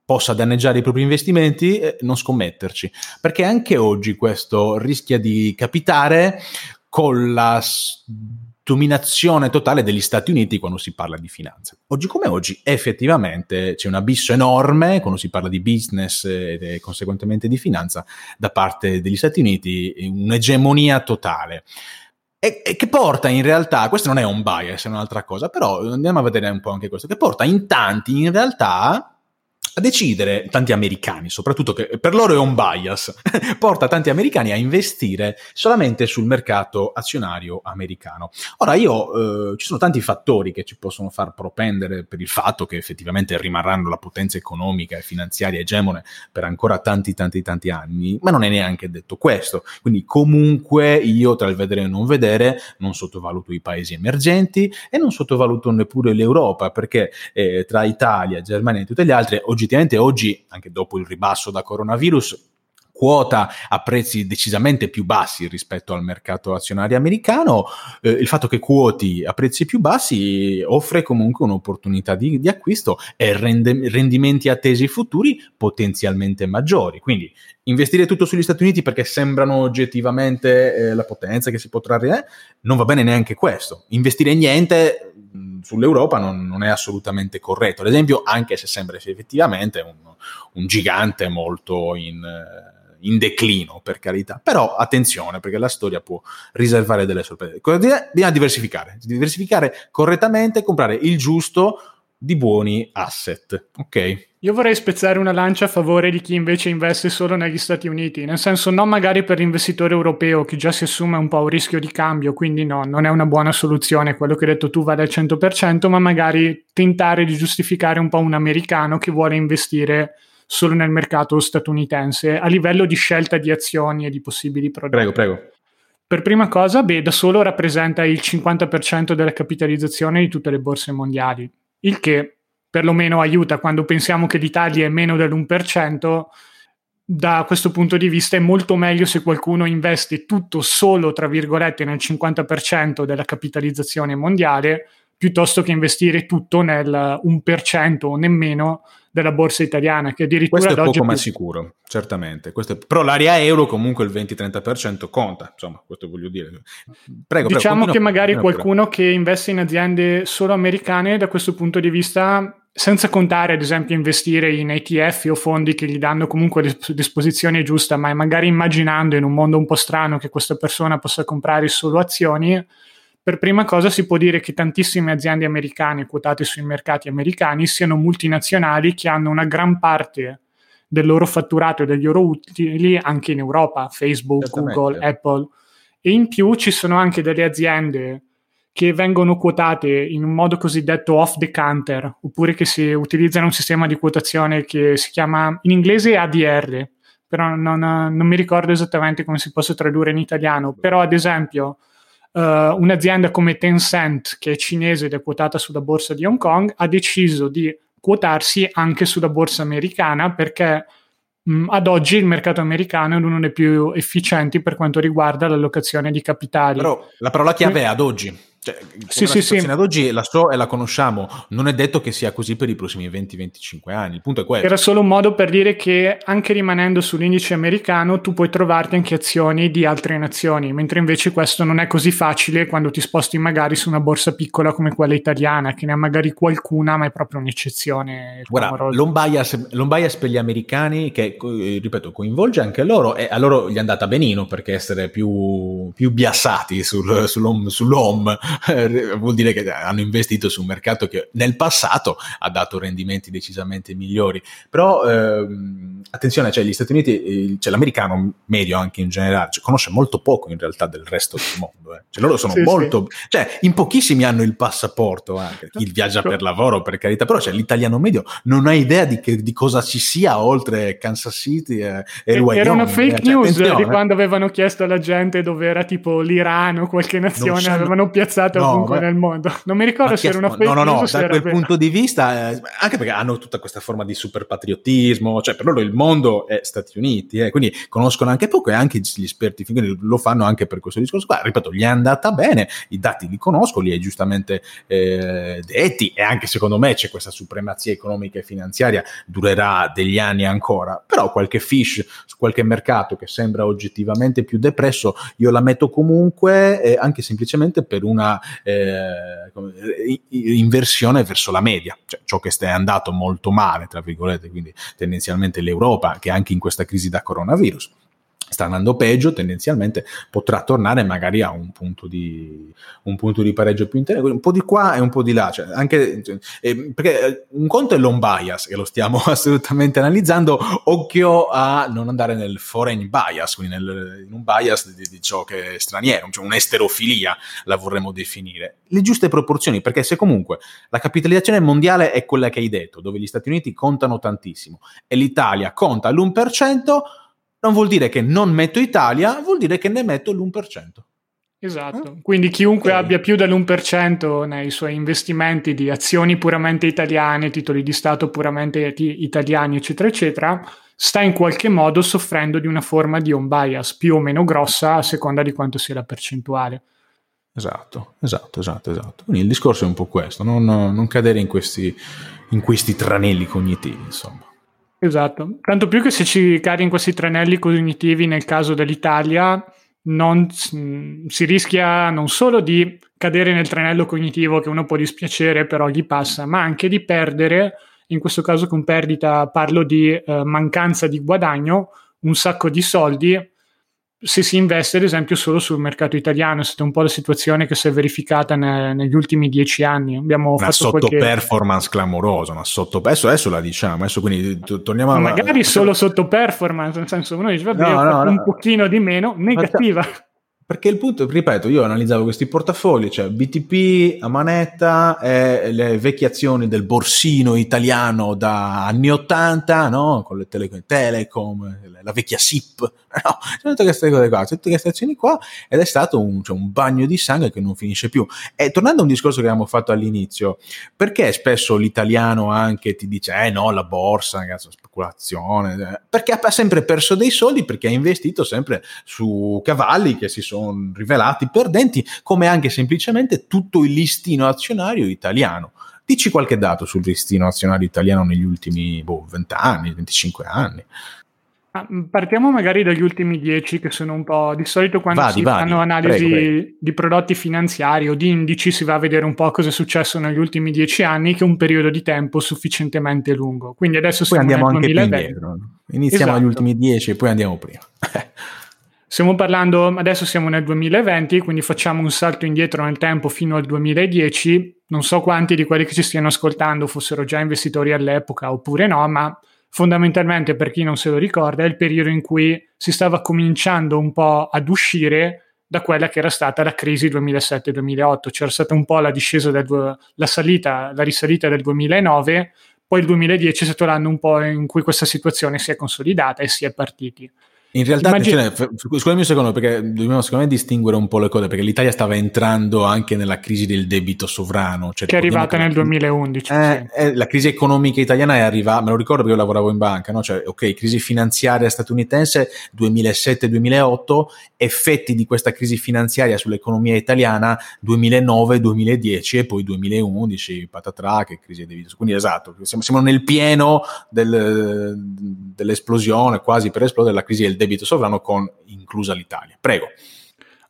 possa danneggiare i propri investimenti, eh, non scommetterci. Perché anche oggi questo rischia di capitare con la dominazione totale degli Stati Uniti quando si parla di finanza. Oggi come oggi effettivamente c'è un abisso enorme quando si parla di business e conseguentemente di finanza da parte degli Stati Uniti, un'egemonia totale. E, e, che porta in realtà, questo non è un bias, è un'altra cosa, però andiamo a vedere un po' anche questo, che porta in tanti in realtà a decidere, tanti americani soprattutto, che per loro è un bias, porta tanti americani a investire solamente sul mercato azionario americano. Ora io, eh, ci sono tanti fattori che ci possono far propendere per il fatto che effettivamente rimarranno la potenza economica e finanziaria egemone per ancora tanti, tanti, tanti anni, ma non è neanche detto questo. Quindi comunque io tra il vedere e non vedere non sottovaluto i paesi emergenti e non sottovaluto neppure l'Europa, perché eh, tra Italia, Germania e tutte le altre oggi oggettivamente oggi, anche dopo il ribasso da coronavirus, quota a prezzi decisamente più bassi rispetto al mercato azionario americano, eh, il fatto che quoti a prezzi più bassi offre comunque un'opportunità di, di acquisto e rende, rendimenti attesi futuri potenzialmente maggiori. Quindi investire tutto sugli Stati Uniti perché sembrano oggettivamente eh, la potenza che si trarre, eh, non va bene neanche questo. Investire niente sull'Europa non, non, è assolutamente corretto. Ad esempio, anche se sembra effettivamente un, un gigante molto in, in, declino, per carità. Però attenzione, perché la storia può riservare delle sorprese. Bisogna diversificare, diversificare correttamente, comprare il giusto di buoni asset. Ok? Io vorrei spezzare una lancia a favore di chi invece investe solo negli Stati Uniti, nel senso non magari per l'investitore europeo che già si assume un po' un rischio di cambio, quindi no, non è una buona soluzione quello che hai detto tu vale al 100%, ma magari tentare di giustificare un po' un americano che vuole investire solo nel mercato statunitense a livello di scelta di azioni e di possibili prodotti. Prego, prego. Per prima cosa, beh, da solo rappresenta il 50% della capitalizzazione di tutte le borse mondiali, il che perlomeno aiuta quando pensiamo che l'Italia è meno dell'1%. Da questo punto di vista è molto meglio se qualcuno investe tutto solo, tra virgolette, nel 50% della capitalizzazione mondiale, piuttosto che investire tutto nel 1% o nemmeno della borsa italiana, che addirittura Questo è poco ma più... sicuro, certamente. È... Però l'area euro comunque il 20-30% conta, insomma, questo voglio dire. Prego, diciamo prego, che magari qualcuno che investe in aziende solo americane, da questo punto di vista, senza contare ad esempio investire in ETF o fondi che gli danno comunque disposizione giusta, ma magari immaginando in un mondo un po' strano che questa persona possa comprare solo azioni, per prima cosa si può dire che tantissime aziende americane quotate sui mercati americani siano multinazionali che hanno una gran parte del loro fatturato e degli loro utili anche in Europa, Facebook, Google, Apple. E in più ci sono anche delle aziende che vengono quotate in un modo cosiddetto off the counter, oppure che si utilizzano un sistema di quotazione che si chiama in inglese ADR, però non, non mi ricordo esattamente come si possa tradurre in italiano. Però, ad esempio, uh, un'azienda come Tencent, che è cinese ed è quotata sulla borsa di Hong Kong, ha deciso di quotarsi anche sulla borsa americana perché mh, ad oggi il mercato americano è uno dei più efficienti per quanto riguarda l'allocazione di capitali. Però la parola chiave è ad oggi. Cioè, sì, sì, sì. ad oggi la so e la conosciamo, non è detto che sia così per i prossimi 20-25 anni, il punto è questo. Era solo un modo per dire che anche rimanendo sull'indice americano tu puoi trovarti anche azioni di altre nazioni, mentre invece questo non è così facile quando ti sposti magari su una borsa piccola come quella italiana, che ne ha magari qualcuna, ma è proprio un'eccezione. Guarda, l'on bias, l'on bias per gli americani, che ripeto, coinvolge anche loro, e a loro gli è andata benino perché essere più, più biassati sul, sull'home, sull'home vuol dire che hanno investito su un mercato che nel passato ha dato rendimenti decisamente migliori. Però ehm, attenzione, cioè gli Stati Uniti, cioè l'americano medio anche in generale, cioè, conosce molto poco in realtà del resto del mondo. Eh. Cioè loro sono sì, molto, sì. cioè in pochissimi hanno il passaporto anche, chi viaggia per lavoro per carità, però cioè, l'italiano medio non ha idea di, che, di cosa ci sia oltre Kansas City e, e il Wyoming. Era una fake eh. cioè, news di quando avevano chiesto alla gente dove era tipo l'Iran o qualche nazione, avevano piazzato no, ovunque beh, nel mondo. Non mi ricordo se era una fake No, no, no, da quel punto di vista, eh, anche perché hanno tutta questa forma di super patriottismo, cioè per loro il mondo è Stati Uniti, eh, quindi conoscono anche poco e anche gli esperti lo fanno anche per questo discorso qua. Ripeto, gli è andata bene, i dati li conosco, li hai giustamente eh, detti e anche secondo me c'è questa supremazia economica e finanziaria, durerà degli anni ancora, però qualche fish su qualche mercato che sembra oggettivamente più depresso, io la metto comunque eh, anche semplicemente per una eh, inversione verso la media, cioè ciò che è andato molto male, tra virgolette, quindi tendenzialmente l'Europa, che anche in questa crisi da coronavirus sta andando peggio, tendenzialmente potrà tornare magari a un punto di, un punto di pareggio più interessante, un po' di qua e un po' di là. Cioè anche, eh, perché eh, un conto è l'on bias, che lo stiamo assolutamente analizzando, occhio a non andare nel foreign bias, quindi nel, in un bias di, di, ciò che è straniero, cioè un'esterofilia la vorremmo definire. Le giuste proporzioni, perché se comunque la capitalizzazione mondiale è quella che hai detto, dove gli Stati Uniti contano tantissimo e l'Italia conta l'1%, non vuol dire che non metto Italia, vuol dire che ne metto l'1%. Esatto, eh? quindi chiunque okay. abbia più dell'1% nei suoi investimenti di azioni puramente italiane, titoli di Stato puramente italiani, eccetera, eccetera, sta in qualche modo soffrendo di una forma di home bias più o meno grossa a seconda di quanto sia la percentuale. Esatto, esatto, esatto, esatto. Quindi il discorso è un po' questo, non, non cadere in questi, in questi tranelli cognitivi, insomma. Esatto, tanto più che se ci cadi in questi tranelli cognitivi nel caso dell'Italia non, si rischia non solo di cadere nel tranello cognitivo che uno può dispiacere però gli passa, ma anche di perdere, in questo caso con perdita parlo di eh, mancanza di guadagno, un sacco di soldi se si investe ad esempio solo sul mercato italiano, è stata un po' la situazione che si è verificata ne, negli ultimi dieci anni. Abbiamo una sottoperformance qualche... clamorosa, una sotto... adesso, adesso la diciamo, adesso quindi torniamo a... Magari solo sottoperformance, nel senso uno dice vabbè no, no, no, un pochino di meno, negativa. Perché il punto, ripeto, io analizzavo questi portafogli, cioè BTP a manetta, e le vecchie azioni del borsino italiano da anni 80, no? Con le tele- Telecom, la vecchia SIP, no? C'è tutte queste cose qua, tutte queste azioni qua, ed è stato un, cioè, un, bagno di sangue che non finisce più. E tornando a un discorso che avevamo fatto all'inizio, perché spesso l'italiano anche ti dice, eh no, la borsa, ragazzi, speculazione, eh, perché ha sempre perso dei soldi, perché ha investito sempre su cavalli che si sono sono rivelati perdenti, come anche semplicemente tutto il listino azionario italiano. Dici qualche dato sul listino azionario italiano negli ultimi boh, 20 anni, 25 anni. Ah, mm, partiamo magari dagli ultimi 10 che sono un po' di solito quando vadi, si vadi. fanno analisi prego, prego. di prodotti finanziari o di indici si va a vedere un po' cosa è successo negli ultimi 10 anni che è un periodo di tempo sufficientemente lungo. Quindi adesso poi andiamo anche 2020. più indietro. Iniziamo esatto. agli ultimi 10 e poi andiamo prima. Stiamo parlando, adesso siamo nel 2020, quindi facciamo un salto indietro nel tempo fino al 2010. Non so quanti di quelli che ci stiano ascoltando fossero già investitori all'epoca oppure no, ma fondamentalmente per chi non se lo ricorda è il periodo in cui si stava cominciando un po' ad uscire da quella che era stata la crisi 2007-2008. C'era stata un po' la discesa, del, la salita, la risalita del 2009, poi il 2010 è stato l'anno un po' in cui questa situazione si è consolidata e si è partiti. In realtà, Immagino... cioè, scusami un secondo, perché dobbiamo secondo me distinguere un po' le cose, perché l'Italia stava entrando anche nella crisi del debito sovrano. Cioè, che è arrivata nel 2011. Eh, sì. eh, la crisi economica italiana è arrivata, me lo ricordo perché io lavoravo in banca, no? cioè, ok, crisi finanziaria statunitense 2007-2008, effetti di questa crisi finanziaria sull'economia italiana 2009-2010 e poi 2011, patatrà, che crisi del debito. Quindi esatto, siamo, siamo nel pieno del, dell'esplosione, quasi per esplodere, la crisi del debito sovrano con inclusa l'Italia. Prego.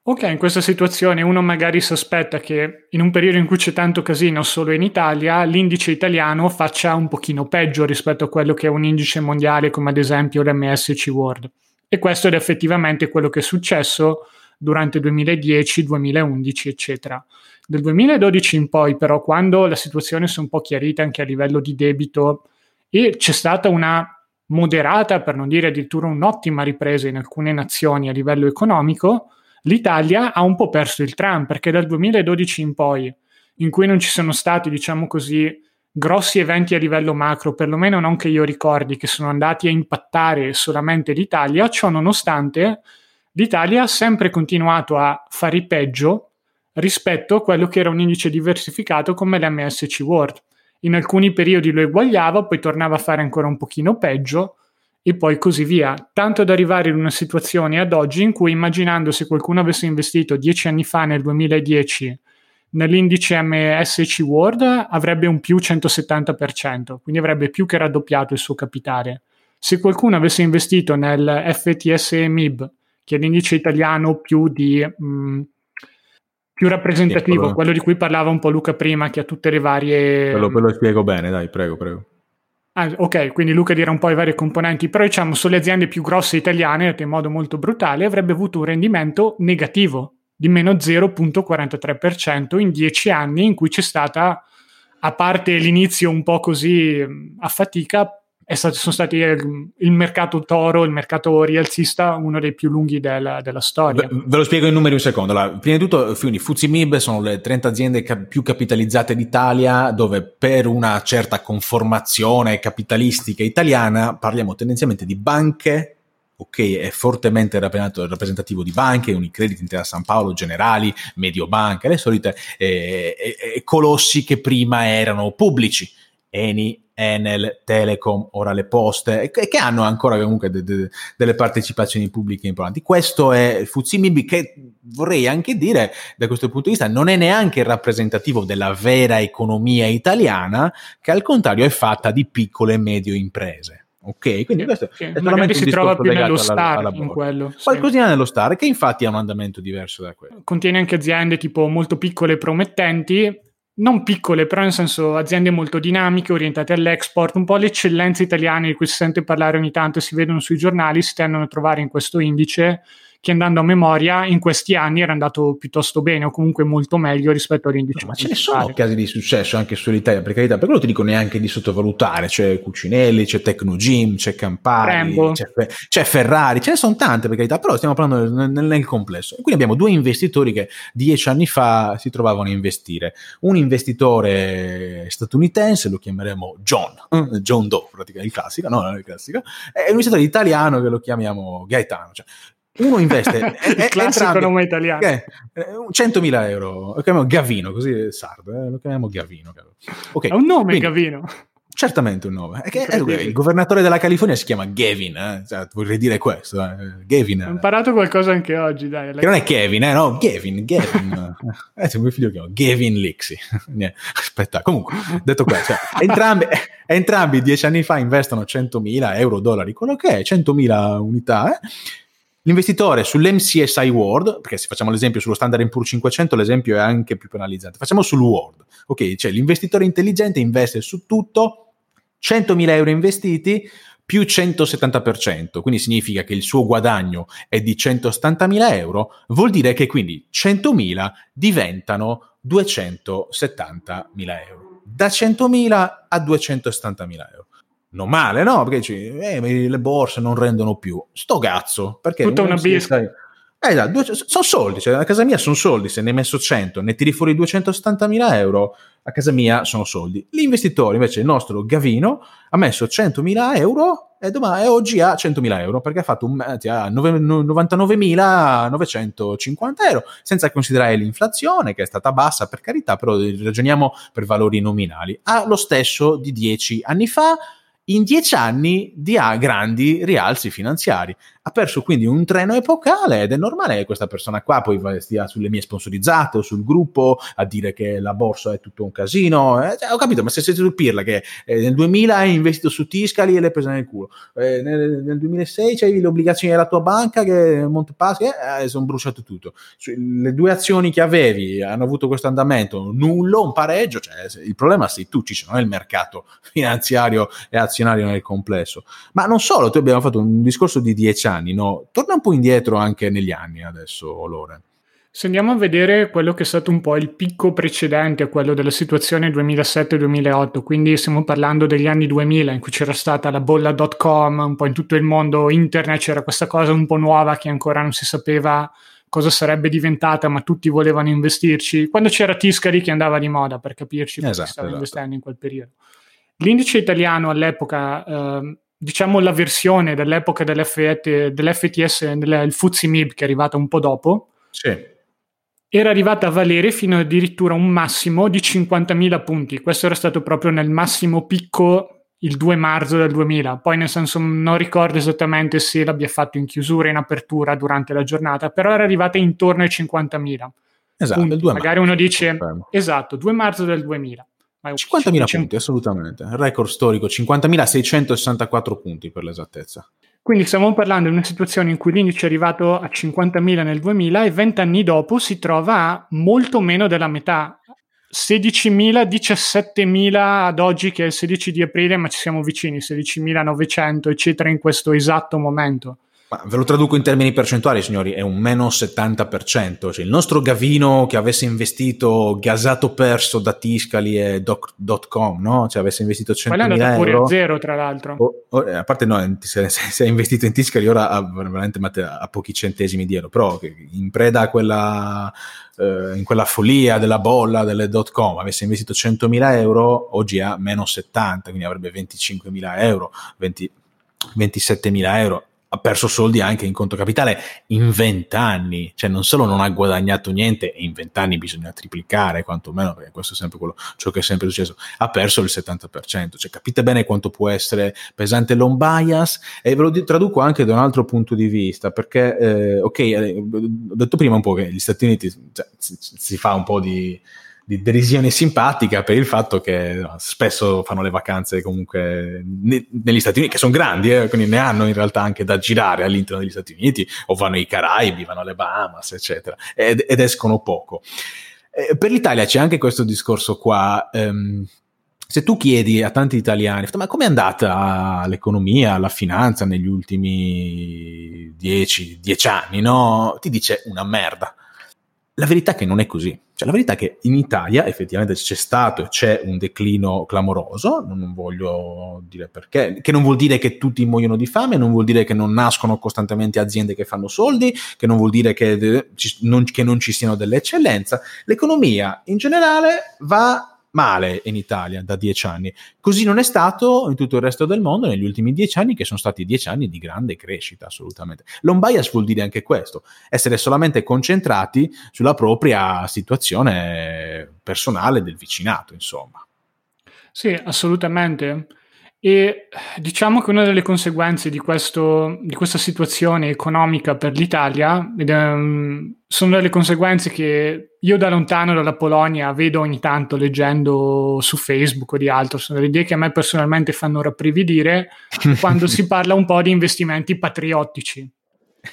Ok, in questa situazione uno magari si aspetta che in un periodo in cui c'è tanto casino solo in Italia, l'indice italiano faccia un pochino peggio rispetto a quello che è un indice mondiale come ad esempio l'MSC World. E questo è effettivamente quello che è successo durante 2010, 2011, eccetera. Dal 2012 in poi, però, quando la situazione si è un po' chiarita anche a livello di debito e c'è stata una moderata, per non dire addirittura un'ottima ripresa in alcune nazioni a livello economico, l'Italia ha un po' perso il tram perché dal 2012 in poi, in cui non ci sono stati, diciamo così, grossi eventi a livello macro, perlomeno non che io ricordi, che sono andati a impattare solamente l'Italia, ciò nonostante l'Italia ha sempre continuato a fare peggio rispetto a quello che era un indice diversificato come l'MSC World in alcuni periodi lo eguagliava, poi tornava a fare ancora un pochino peggio e poi così via, tanto da arrivare in una situazione ad oggi in cui immaginando se qualcuno avesse investito dieci anni fa nel 2010 nell'indice MSC World avrebbe un più 170%, quindi avrebbe più che raddoppiato il suo capitale. Se qualcuno avesse investito nel FTSE MIB, che è l'indice italiano più di mh, più rappresentativo, quello... quello di cui parlava un po' Luca prima, che ha tutte le varie... Quello, lo spiego bene, dai, prego, prego. Ah, ok, quindi Luca dirà un po' i vari componenti, però diciamo sulle aziende più grosse italiane, in modo molto brutale, avrebbe avuto un rendimento negativo di meno 0,43% in dieci anni in cui c'è stata, a parte l'inizio un po' così a fatica, stato, sono stati il, il, mercato toro, il mercato rialzista, uno dei più lunghi della, della storia. Ve, ve, lo spiego in numeri un secondo. Allora, prima di tutto, quindi Mib sono le 30 aziende cap- più capitalizzate d'Italia, dove per una certa conformazione capitalistica italiana parliamo tendenzialmente di banche, ok, è fortemente rappresentativo di banche, Unicredit, Intera San Paolo, Generali, Mediobanca, le solite eh, eh, colossi che prima erano pubblici. Eni, Enel, Telecom, ora le poste, e che hanno ancora comunque de- de- delle partecipazioni pubbliche importanti. Questo è Fuzimib che vorrei anche dire, da questo punto di vista, non è neanche rappresentativo della vera economia italiana, che al contrario è fatta di piccole e medie imprese. Ok, quindi questo che è magari si trova più nello star alla, alla in quello. Qualcosina sì. nello star, che infatti ha un andamento diverso da quello. Contiene anche aziende tipo molto piccole e promettenti, non piccole, però nel senso aziende molto dinamiche, orientate all'export, un po' le eccellenze italiane di cui si sente parlare ogni tanto e si vedono sui giornali, si tendono a trovare in questo indice che andando a memoria in questi anni era andato piuttosto bene o comunque molto meglio rispetto all'indice. No, ma ce ne sono casi di successo anche sull'Italia, per carità, per quello ti dico neanche di sottovalutare, c'è Cucinelli, c'è Tecnogym, c'è Campari, c'è, c'è, Ferrari, ce ne sono tante per carità, però stiamo parlando nel, nel, nel complesso. E quindi abbiamo due investitori che dieci anni fa si trovavano a investire. Un investitore statunitense, lo chiameremo John, eh, John Doe, praticamente il classico, no, il classico, e un investitore italiano che lo chiamiamo Gaetano. Cioè, uno investe è, il classico nome italiano eh, 100.000 euro lo chiamiamo Gavino così è sardo eh, lo chiamiamo Gavino okay. è un nome Quindi, Gavino certamente un nome è che, è, il governatore della California si chiama Gavin eh? cioè, vorrei dire questo eh. Gavin ho imparato qualcosa anche oggi dai che non è Kevin eh no Gavin Gavin eh, mio figlio chiama Gavin Lixi aspetta comunque detto questo cioè, entrambi entrambi dieci anni fa investono 100.000 euro dollari quello che è 100.000 unità eh L'investitore sull'MCSI World, perché se facciamo l'esempio sullo Standard Poor's 500, l'esempio è anche più penalizzante. Facciamo sul World. Ok, cioè l'investitore intelligente investe su tutto 100.000 euro investiti più 170%, quindi significa che il suo guadagno è di 170.000 euro, vuol dire che quindi 100.000 diventano 270.000 euro. Da 100.000 a 270.000 euro non male, no? Perché dici, eh, le borse non rendono più. Sto cazzo, perché... Tutta una bisca. Eh, esatto, sono soldi, cioè, a casa mia sono soldi, se ne hai messo 100, ne tiri fuori 270 mila euro, a casa mia sono soldi. L'investitore, invece, il nostro Gavino, ha messo 100.000 euro e, domani, e oggi ha 100.000 euro perché ha fatto un, eh, ha 99.950 euro, senza considerare l'inflazione che è stata bassa per carità, però ragioniamo per valori nominali. Ha lo stesso di 10 anni fa in dieci anni di grandi rialzi finanziari ha perso quindi un treno epocale ed è normale che questa persona qua poi stia sulle mie sponsorizzate o sul gruppo a dire che la borsa è tutto un casino. Eh, cioè, ho capito, ma se siete su Pirla che eh, nel 2000 hai investito su Tiscali e l'hai presa nel culo, eh, nel, nel, 2006 c'avevi le obbligazioni della tua banca che Montepaschi eh, sono bruciato tutto. Le due azioni che avevi hanno avuto questo andamento, nullo, un pareggio, cioè, il problema sei tu, ci sono il mercato finanziario e azionario nel complesso. Ma non solo, tu abbiamo fatto un discorso di dieci anni anni, no? Torna un po' indietro anche negli anni adesso, Lore. Se andiamo a vedere quello che è stato un po' il picco precedente a quello della situazione 2007-2008, quindi stiamo parlando degli anni 2000 in cui c'era stata la bolla dot com, un po' in tutto il mondo internet c'era questa cosa un po' nuova che ancora non si sapeva cosa sarebbe diventata, ma tutti volevano investirci. Quando c'era Tiscali che andava di moda, per capirci, perché esatto, stava esatto. investendo in quel periodo. L'indice italiano all'epoca eh, diciamo la versione dell'epoca dell'FT, dell'FTS, del FTSE MIB che è arrivata un po' dopo, sì. era arrivata a valere fino addirittura un massimo di 50.000 punti. Questo era stato proprio nel massimo picco il 2 marzo del 2000. Poi, nel senso, non ricordo esattamente se l'abbia fatto in chiusura, in apertura durante la giornata, però era arrivata intorno ai 50.000. Esatto, punti. Magari uno dice, esatto, 2 marzo del 2000. 50.000 punti, assolutamente. Record storico, 50.664 punti per l'esattezza. Quindi stiamo parlando di una situazione in cui l'indice è arrivato a 50.000 nel 2000 e 20 anni dopo si trova a molto meno della metà. 16.000, 17.000 ad oggi che è il 16 di aprile, ma ci siamo vicini, 16.900 eccetera in questo esatto momento. Ma ve lo traduco in termini percentuali, signori, è un meno 70%. Cioè, il nostro Gavino che avesse investito gasato perso da Tiscali e doc.com, no? Cioè avesse investito 100.000 euro. Poi è pure a zero, tra l'altro. O, o, a parte no, se, se, se, è investito in Tiscali ora ha veramente a pochi centesimi di euro, però in preda a quella, eh, in quella follia della bolla delle .com avesse investito 100.000 euro, oggi ha meno 70, quindi avrebbe 25.000 euro, 20, 27.000 euro ha perso soldi anche in conto capitale in vent'anni, cioè non solo non ha guadagnato niente, in vent'anni bisogna triplicare quantomeno, perché questo è sempre quello, ciò che è sempre successo, ha perso il 70%, cioè capite bene quanto può essere pesante l'on bias e ve lo traduco anche da un altro punto di vista, perché eh, ok, eh, ho detto prima un po' che gli Stati Uniti cioè, si, si fa un po' di di derisione simpatica per il fatto che spesso fanno le vacanze comunque ne, negli Stati Uniti, che sono grandi, eh, quindi ne hanno in realtà anche da girare all'interno degli Stati Uniti, o vanno ai Caraibi, vanno alle Bahamas, eccetera, ed, ed escono poco. Eh, per l'Italia c'è anche questo discorso qua. Ehm, se tu chiedi a tanti italiani, ma come è andata l'economia, la finanza negli ultimi dieci, dieci anni, no? Ti dice una merda. La verità è che non è così cioè, la verità è che in Italia effettivamente c'è stato e c'è un declino clamoroso, non voglio dire perché, che non vuol dire che tutti muoiono di fame, non vuol dire che non nascono costantemente aziende che fanno soldi, che non vuol dire che, non, che non ci siano delle eccellenze. L'economia in generale va male in Italia da dieci anni. Così non è stato in tutto il resto del mondo negli ultimi dieci anni, che sono stati dieci anni di grande crescita, assolutamente. L'on bias vuol dire anche questo, essere solamente concentrati sulla propria situazione personale del vicinato, insomma. Sì, assolutamente. E diciamo che una delle conseguenze di, questo, di questa situazione economica per l'Italia ed, um, sono delle conseguenze che io da lontano dalla Polonia vedo ogni tanto leggendo su Facebook o di altro, sono delle idee che a me personalmente fanno rabbrividire quando si parla un po' di investimenti patriottici.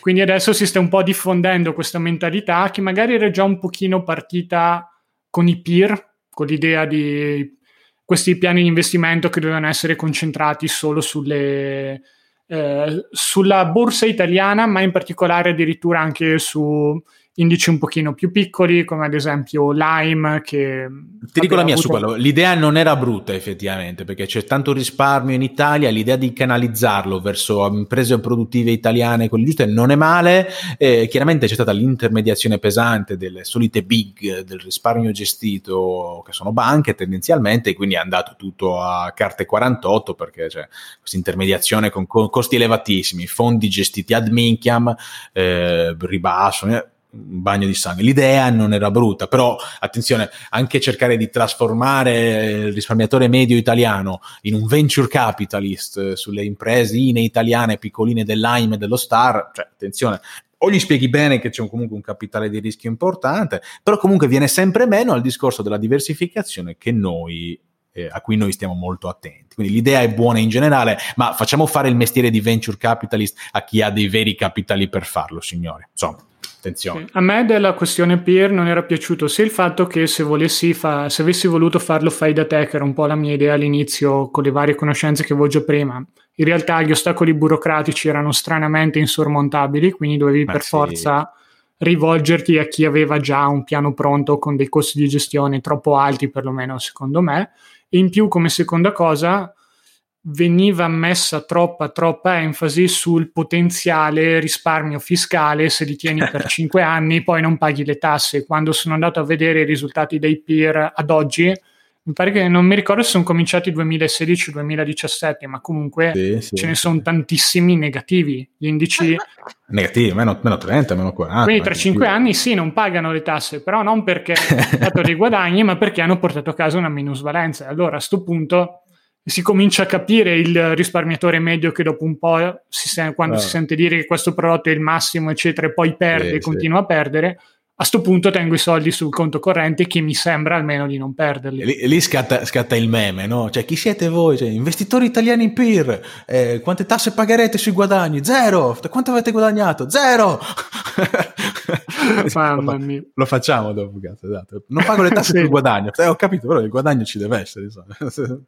Quindi adesso si sta un po' diffondendo questa mentalità che magari era già un pochino partita con i peer, con l'idea di questi piani di investimento che dovevano essere concentrati solo sulle, eh, sulla borsa italiana, ma in particolare addirittura anche sui indici un pochino più piccoli, come ad esempio Lime. Che Ti dico la mia avuto... su quello. L'idea non era brutta effettivamente, perché c'è tanto risparmio in Italia, l'idea di canalizzarlo verso imprese produttive italiane, quelle giuste, non è male. Eh, chiaramente c'è stata l'intermediazione pesante delle solite big del risparmio gestito, che sono banche tendenzialmente, quindi è andato tutto a carte 48 perché c'è questa intermediazione con costi elevatissimi, fondi gestiti ad minchiam, eh, ribasso. Un bagno di sangue. L'idea non era brutta, però attenzione, anche cercare di trasformare il risparmiatore medio italiano in un venture capitalist eh, sulle imprese italiane piccoline dell'AIM e dello Star, cioè attenzione, o gli spieghi bene che c'è comunque un capitale di rischio importante, però comunque viene sempre meno al discorso della diversificazione che noi eh, a cui noi stiamo molto attenti. Quindi l'idea è buona in generale, ma facciamo fare il mestiere di venture capitalist a chi ha dei veri capitali per farlo, signore. Insomma. Attenzione. A me della questione peer non era piaciuto sia il fatto che se, volessi fa- se avessi voluto farlo fai da te, che era un po' la mia idea all'inizio con le varie conoscenze che avevo già prima, in realtà gli ostacoli burocratici erano stranamente insormontabili, quindi dovevi Ma per sì. forza rivolgerti a chi aveva già un piano pronto con dei costi di gestione troppo alti, perlomeno secondo me. E in più, come seconda cosa, veniva messa troppa, troppa enfasi sul potenziale risparmio fiscale se li tieni per 5 anni, poi non paghi le tasse. Quando sono andato a vedere i risultati dei peer ad oggi, mi pare che non mi ricordo se sono cominciati 2016 o 2017, ma comunque sì, sì, ce ne sono tantissimi negativi. Gli indici negativi, meno, meno 30, meno 40. Quindi tra 5 anni sì, non pagano le tasse, però non perché hanno fatto dei guadagni, ma perché hanno portato a casa una minusvalenza. Allora a questo punto si comincia a capire il risparmiatore medio che dopo un po', si sen- quando ah. si sente dire che questo prodotto è il massimo, eccetera, e poi perde e continua a perdere, a questo punto tengo i soldi sul conto corrente che mi sembra almeno di non perderli. Lì, lì scatta, scatta, il meme, no? Cioè, chi siete voi? Cioè, investitori italiani in PIR, eh, quante tasse pagherete sui guadagni? Zero! Quanto avete guadagnato? Zero! Mamma mia. Lo facciamo dopo, cazzo, esatto. Non pago le tasse sì. sul guadagno. Eh, ho capito, però il guadagno ci deve essere.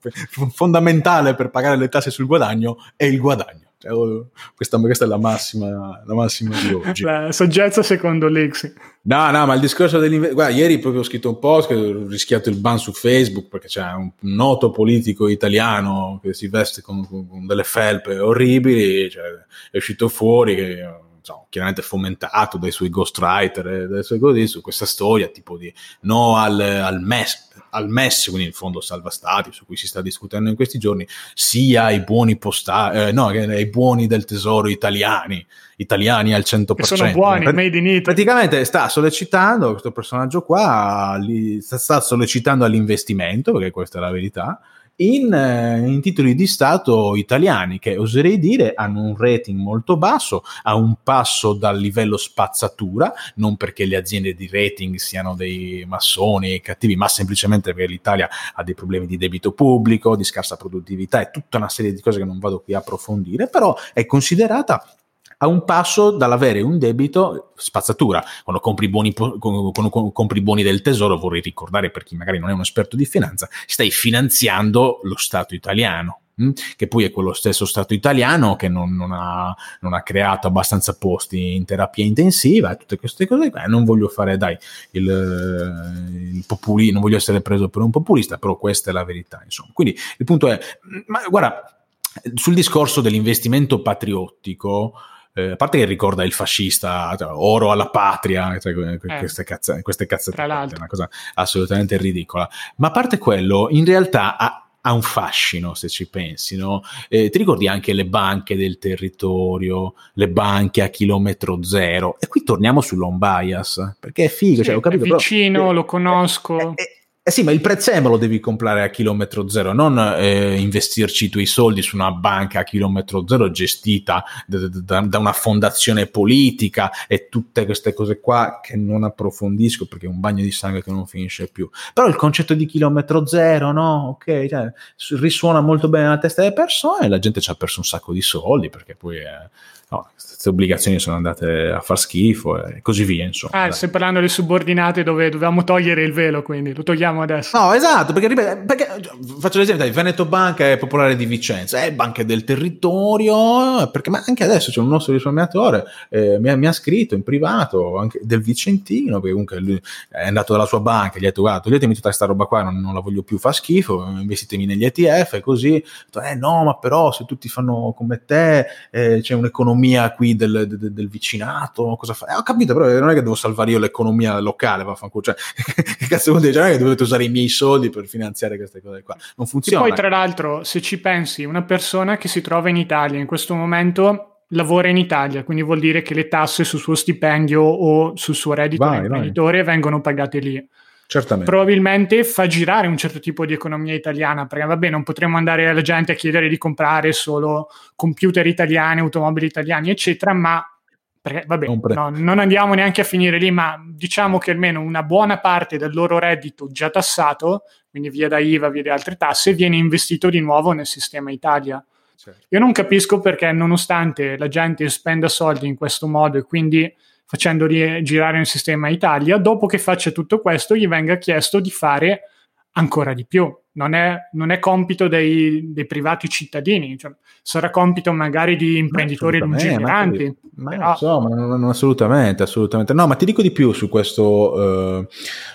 Fondamentale per pagare le tasse sul guadagno è il guadagno. Cioè, oh, questa, questa, è la massima, la massima di oggi. La saggezza secondo Lexi. No, no, ma il discorso dell'investimento. Ieri proprio ho scritto un post che ho rischiato il ban su Facebook perché c'è un noto politico italiano che si veste con, con delle felpe orribili. Cioè, è uscito fuori che insomma, chiaramente fomentato dai suoi ghostwriter e dalle sue cose su questa storia tipo di no al, al MES al MES, quindi il fondo salva stati su cui si sta discutendo in questi giorni, sia ai buoni postali, eh, no, ai buoni del tesoro italiani, italiani al 100%. Che sono buoni, Prat- made in Italy. Praticamente sta sollecitando, questo personaggio qua, li, sta sollecitando all'investimento, perché questa è la verità, in, eh, in, titoli di Stato italiani che oserei dire hanno un rating molto basso, a un passo dal livello spazzatura, non perché le aziende di rating siano dei massoni cattivi, ma semplicemente perché l'Italia ha dei problemi di debito pubblico, di scarsa produttività e tutta una serie di cose che non vado qui a approfondire, però è considerata a un passo dall'avere un debito spazzatura. Quando compri buoni, quando compri buoni del tesoro, vorrei ricordare per chi magari non è un esperto di finanza, stai finanziando lo Stato italiano. Hm? Che poi è quello stesso Stato italiano che non, non, ha, non, ha, creato abbastanza posti in terapia intensiva e tutte queste cose qua. Non voglio fare, dai, il, il populi, non voglio essere preso per un populista, però questa è la verità. Insomma. Quindi il punto è, ma guarda, sul discorso dell'investimento patriottico, eh, a parte che ricorda il fascista, cioè, oro alla patria, cioè, eh. queste, cazza, queste cazzate, è una cosa assolutamente ridicola. Ma a parte quello, in realtà ha, ha un fascino se ci pensi, no? Eh, ti ricordi anche le banche del territorio, le banche a chilometro zero? E qui torniamo sull'home bias, perché è figo, sì, cioè, ho capito, è vicino, però, lo conosco. È, è, eh sì, ma il prezzemolo lo devi comprare a chilometro zero, non eh, investirci i tuoi soldi su una banca a chilometro zero gestita da, da, da, una fondazione politica e tutte queste cose qua che non approfondisco perché è un bagno di sangue che non finisce più. Però il concetto di chilometro zero, no? Ok, cioè, risuona molto bene nella testa delle persone e la gente ci ha perso un sacco di soldi perché poi... Eh, no, queste obbligazioni sono andate a far schifo e così via. Insomma. Ah, stai parlando delle subordinate dove dovevamo togliere il velo, quindi lo togliamo adesso. No, esatto, perché, perché faccio l'esempio, dai, Veneto Banca è popolare di Vicenza, è banca del territorio, perché ma anche adesso c'è un nostro risparmiatore, eh, mi, ha, mi, ha, scritto in privato, anche del Vicentino, perché comunque lui è andato dalla sua banca, gli ha detto, guarda, toglietemi tutta questa roba qua, non, non, la voglio più, fa schifo, investitemi negli ETF e così, detto, eh no, ma però se tutti fanno come te, eh, c'è un'economia qui del, del, del vicinato, cosa fa? Eh, ho capito, però non è che devo salvare io l'economia locale, vaffanculo, cioè, che cazzo vuol dire? Cioè, non è che dovete usare i miei soldi per finanziare queste cose qua, non funziona. E poi tra l'altro, se ci pensi, una persona che si trova in Italia in questo momento lavora in Italia, quindi vuol dire che le tasse sul suo stipendio o sul suo reddito vai, imprenditore vai. vengono pagate lì. Certamente. Probabilmente fa girare un certo tipo di economia italiana, perché vabbè, non potremmo andare alla gente a chiedere di comprare solo computer italiani, automobili italiani, eccetera, ma perché vabbè, no, non andiamo neanche a finire lì, ma diciamo che almeno una buona parte del loro reddito già tassato, quindi via da IVA, via da altre tasse, viene investito di nuovo nel sistema Italia. Certo. Io non capisco perché, nonostante la gente spenda soldi in questo modo e quindi facendo girare il sistema Italia, dopo che faccia tutto questo, gli venga chiesto di fare ancora di più. Non è, non è compito dei, dei, privati cittadini, cioè, sarà compito magari di imprenditori lungimiranti. Ma, insomma, non, non, assolutamente, assolutamente. No, ma ti dico di più su questo, uh,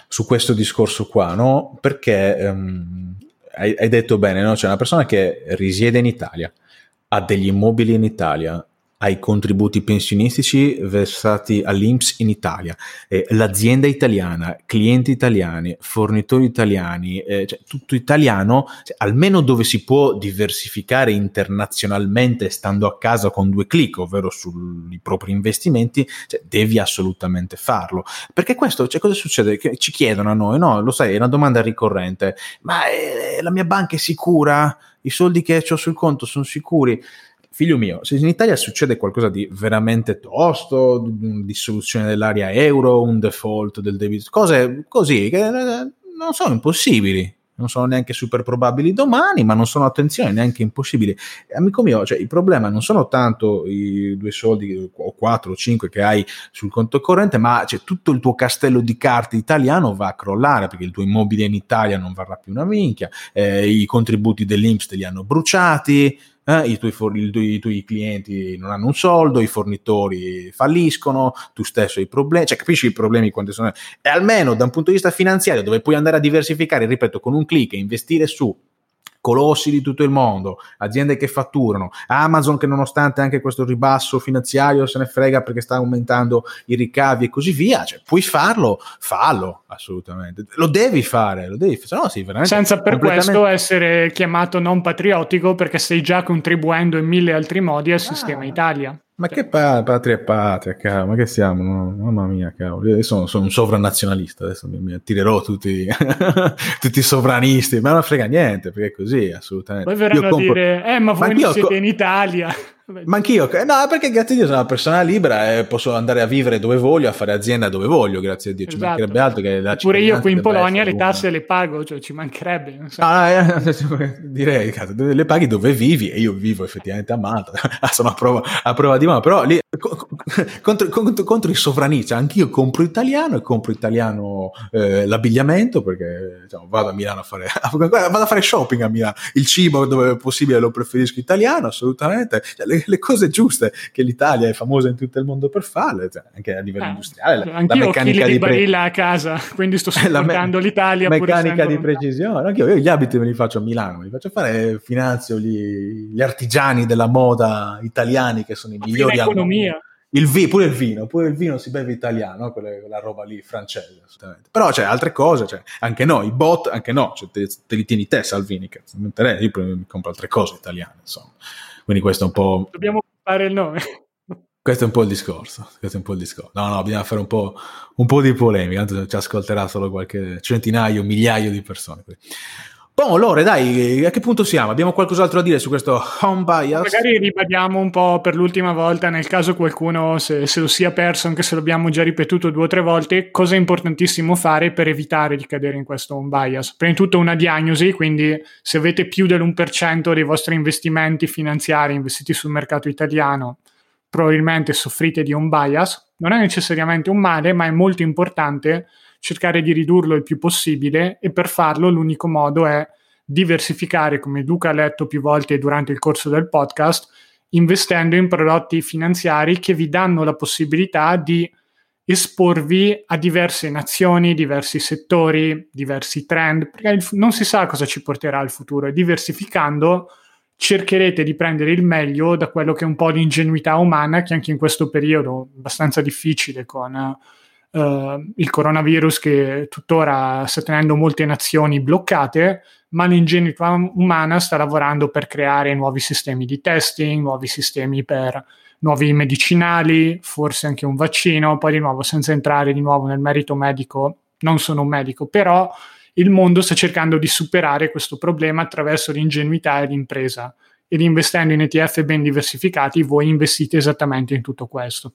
su questo discorso qua, no? Perché um, hai, hai, detto bene, no? C'è una persona che risiede in Italia, ha degli immobili in Italia, ai contributi pensionistici versati all'Inps in Italia, eh, l'azienda italiana, clienti italiani, fornitori italiani, eh, cioè tutto italiano, cioè, almeno dove si può diversificare internazionalmente stando a casa con due clic, ovvero sui propri investimenti, cioè, devi assolutamente farlo. Perché questo, cioè, cosa succede? Che ci chiedono a noi, no? Lo sai, è una domanda ricorrente, ma eh, la mia banca è sicura? I soldi che ho sul conto sono sicuri? Figlio mio, se in Italia succede qualcosa di veramente tosto, dissoluzione dell'area euro, un default del debito, cose così che eh, non sono impossibili, non sono neanche super probabili domani, ma non sono, attenzione, neanche impossibili. Amico mio, cioè, il problema non sono tanto i due soldi o quattro o cinque che hai sul conto corrente, ma cioè, tutto il tuo castello di carte italiano va a crollare perché il tuo immobile in Italia non varrà più una minchia, eh, i contributi dell'Inps te li hanno bruciati, eh, i, tuoi for- i, tuoi clienti non hanno un soldo, i fornitori falliscono, tu stesso hai problemi, cioè capisci i problemi quando sono... E almeno da un punto di vista finanziario, dove puoi andare a diversificare, ripeto, con un clic e investire su colossi di tutto il mondo, aziende che fatturano, Amazon che nonostante anche questo ribasso finanziario se ne frega perché sta aumentando i ricavi e così via, cioè puoi farlo, fallo assolutamente, lo devi fare, lo devi fare, no, sì, veramente senza per completamente... questo essere chiamato non patriottico perché stai già contribuendo in mille altri modi al ah. sistema Italia. Ma che pa- patria e patria, cavolo, ma che siamo? No, mamma mia, cavolo. Io sono, sono un sovranazionalista, adesso mi, mi attirerò tutti, tutti i sovranisti, ma non frega niente, perché è così, assolutamente. Poi verranno compro... a dire, eh, ma voi non siete co- in Italia. Ma anch'io, no, perché grazie a Dio sono una persona libera e posso andare a vivere dove voglio, a fare azienda dove voglio, grazie a Dio. Ci esatto. mancherebbe altro che la Pure io qui in Polonia le tasse le pago, cioè ci mancherebbe. So. ah, direi, cazzo, le paghi dove vivi e io vivo effettivamente a Malta. Ah, sono a prova, a prova di mano, però lì contro, contro, contro i sovranisti, cioè, anch'io compro italiano e compro italiano eh, l'abbigliamento perché diciamo, vado a Milano a fare, vado a fare shopping a Milano. Il cibo dove è possibile lo preferisco italiano, assolutamente. Cioè, le, le, cose giuste che l'Italia è famosa in tutto il mondo per farle, cioè, anche a livello eh, industriale. La, la meccanica di, pre- a casa, quindi sto supportando me- l'Italia. Meccanica di precisione. Anche io, gli abiti me li faccio a Milano, li faccio fare, finanzio gli, gli artigiani della moda italiani che sono i migliori al mondo il vi, pure il vino, pure il vino si beve italiano, quella, quella roba lì francese, assolutamente. Però c'è altre cose, cioè, anche no, i bot, anche no, cioè, te, te, li tieni te Salvini, che non interessa, io mi compro altre cose italiane, insomma. Quindi questo è un po'... Dobbiamo fare il nome. Questo è un po' il discorso. Questo è un po' il discorso. No, no, bisogna fare un po', un po di polemica, tanto ci ascolterà solo qualche centinaio, migliaio di persone. Boh, Lore, dai, a che punto siamo? Abbiamo qualcos'altro da dire su questo home bias? Magari ribadiamo un po' per l'ultima volta, nel caso qualcuno se, se, lo sia perso, anche se l'abbiamo già ripetuto due o tre volte, cosa è importantissimo fare per evitare di cadere in questo home bias. Prima di tutto una diagnosi, quindi se avete più dell'1% dei vostri investimenti finanziari investiti sul mercato italiano, probabilmente soffrite di home bias. Non è necessariamente un male, ma è molto importante cercare di ridurlo il più possibile e per farlo l'unico modo è diversificare, come Luca ha letto più volte durante il corso del podcast, investendo in prodotti finanziari che vi danno la possibilità di esporvi a diverse nazioni, diversi settori, diversi trend, perché non si sa cosa ci porterà il futuro e diversificando cercherete di prendere il meglio da quello che è un po' di ingenuità umana che anche in questo periodo abbastanza difficile con uh, il coronavirus che tuttora sta tenendo molte nazioni bloccate, ma l'ingenuità umana sta lavorando per creare nuovi sistemi di testing, nuovi sistemi per nuovi medicinali, forse anche un vaccino, poi di nuovo senza entrare di nuovo nel merito medico, non sono un medico, però il mondo sta cercando di superare questo problema attraverso l'ingenuità e l'impresa ed investendo in ETF ben diversificati voi investite esattamente in tutto questo.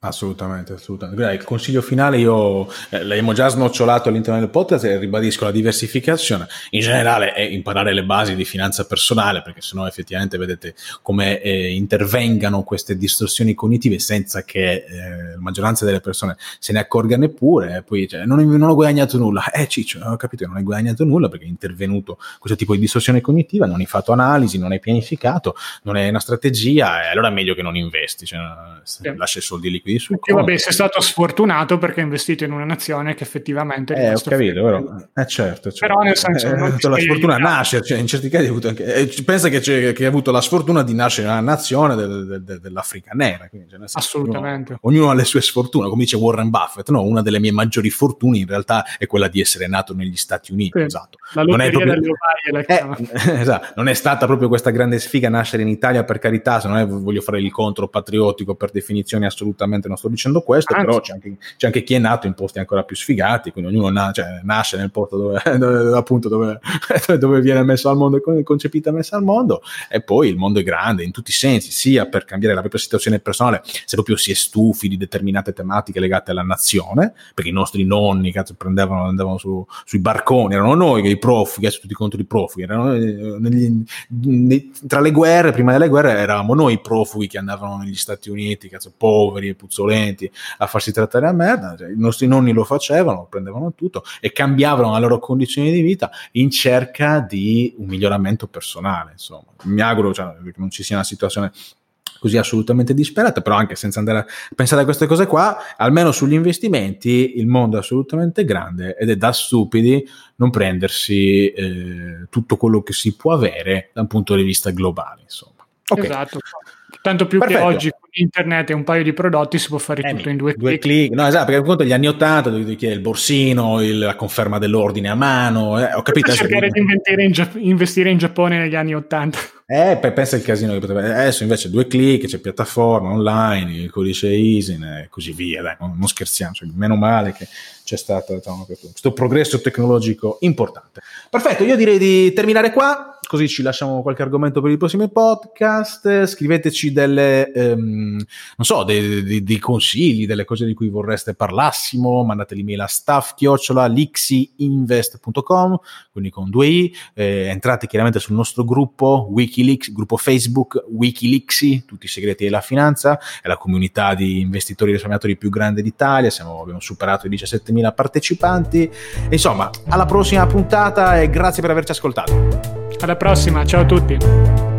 Assolutamente, assolutamente. Il consiglio finale io eh, l'abbiamo già snocciolato all'interno del podcast e ribadisco la diversificazione. In generale è imparare le basi di finanza personale, perché sennò effettivamente vedete come eh, intervengano queste distorsioni cognitive senza che eh, la maggioranza delle persone se ne accorga neppure. E poi cioè, non, non, ho guadagnato nulla. Eh Ciccio, ho capito che non hai guadagnato nulla perché è intervenuto questo tipo di distorsione cognitiva, non hai fatto analisi, non hai pianificato, non hai una strategia e allora è meglio che non investi, cioè, sì. lascia i soldi liquidi liquidi sul conto. vabbè, sei stato sfortunato perché hai investito in una nazione che effettivamente... Eh, ho capito, però, eh, certo, certo. Però nel senso... Eh, non la sfortuna nasce, cioè, in certi casi hai avuto anche... Eh, pensa che, che, hai avuto la sfortuna di nascere in una nazione del, del, del, dell'Africa nera. Quindi, cioè, Assolutamente. Ognuno, ognuno, ha le sue sfortune, come dice Warren Buffett, no? Una delle mie maggiori fortune in realtà è quella di essere nato negli Stati Uniti, sì. esatto. La non è proprio... delle eh, esatto. Non è stata proprio questa grande sfiga nascere in Italia, per carità, se non è voglio fare il contro patriottico per definizione assolutamente non sto dicendo questo, Anzi. però c'è anche, c'è anche, chi è nato in posti ancora più sfigati, quindi ognuno na- cioè, nasce nel posto dove, dove appunto dove, dove, viene messo al mondo, concepita messa al mondo, e poi il mondo è grande in tutti i sensi, sia per cambiare la propria situazione personale, se proprio si è stufi di determinate tematiche legate alla nazione, perché i nostri nonni cazzo, prendevano, andavano su, sui barconi, erano noi che i profughi, adesso tutti contro i profughi, erano eh, negli, nei, tra le guerre, prima delle guerre eravamo noi i profughi che andavano negli Stati Uniti, cazzo, poveri e puzzolenti, a farsi trattare a merda. Cioè, I nostri nonni lo facevano, prendevano tutto e cambiavano la loro condizione di vita in cerca di un miglioramento personale. Insomma, mi auguro cioè, che non ci sia una situazione così assolutamente disperata, però anche senza andare a pensare a queste cose qua, almeno sugli investimenti il mondo è assolutamente grande ed è da stupidi non prendersi eh, tutto quello che si può avere da un punto di vista globale, insomma. Okay. Esatto. Tanto più Perfetto. che oggi con internet e un paio di prodotti si può fare eh, tutto in due, due clic. clic. No, esatto, perché appunto gli anni 80 dove chi è il borsino, il, la conferma dell'ordine a mano, eh, ho capito. cercare di in Gia- investire in Giappone negli anni 80. Eh, pensa il casino che potrebbe Adesso invece due clic, c'è piattaforma online, il codice ISIN e così via, dai, non, non scherziamo, cioè, meno male che c'è stato diciamo, questo progresso tecnologico importante. Perfetto, io direi di terminare qua così ci lasciamo qualche argomento per i prossimi podcast. Scriveteci delle, ehm, so, dei, dei, dei, consigli, delle cose di cui vorreste parlassimo. Mandate l'email a staff-lixiinvest.com, quindi con due i. Eh, entrate chiaramente sul nostro gruppo Wikileaks, gruppo Facebook Wikileaksy, tutti i segreti della finanza. È la comunità di investitori e risparmiatori più grande d'Italia. Siamo, abbiamo superato i 17.000 partecipanti. E, insomma, alla prossima puntata e grazie per averci ascoltato. Alla prossima, ciao a tutti.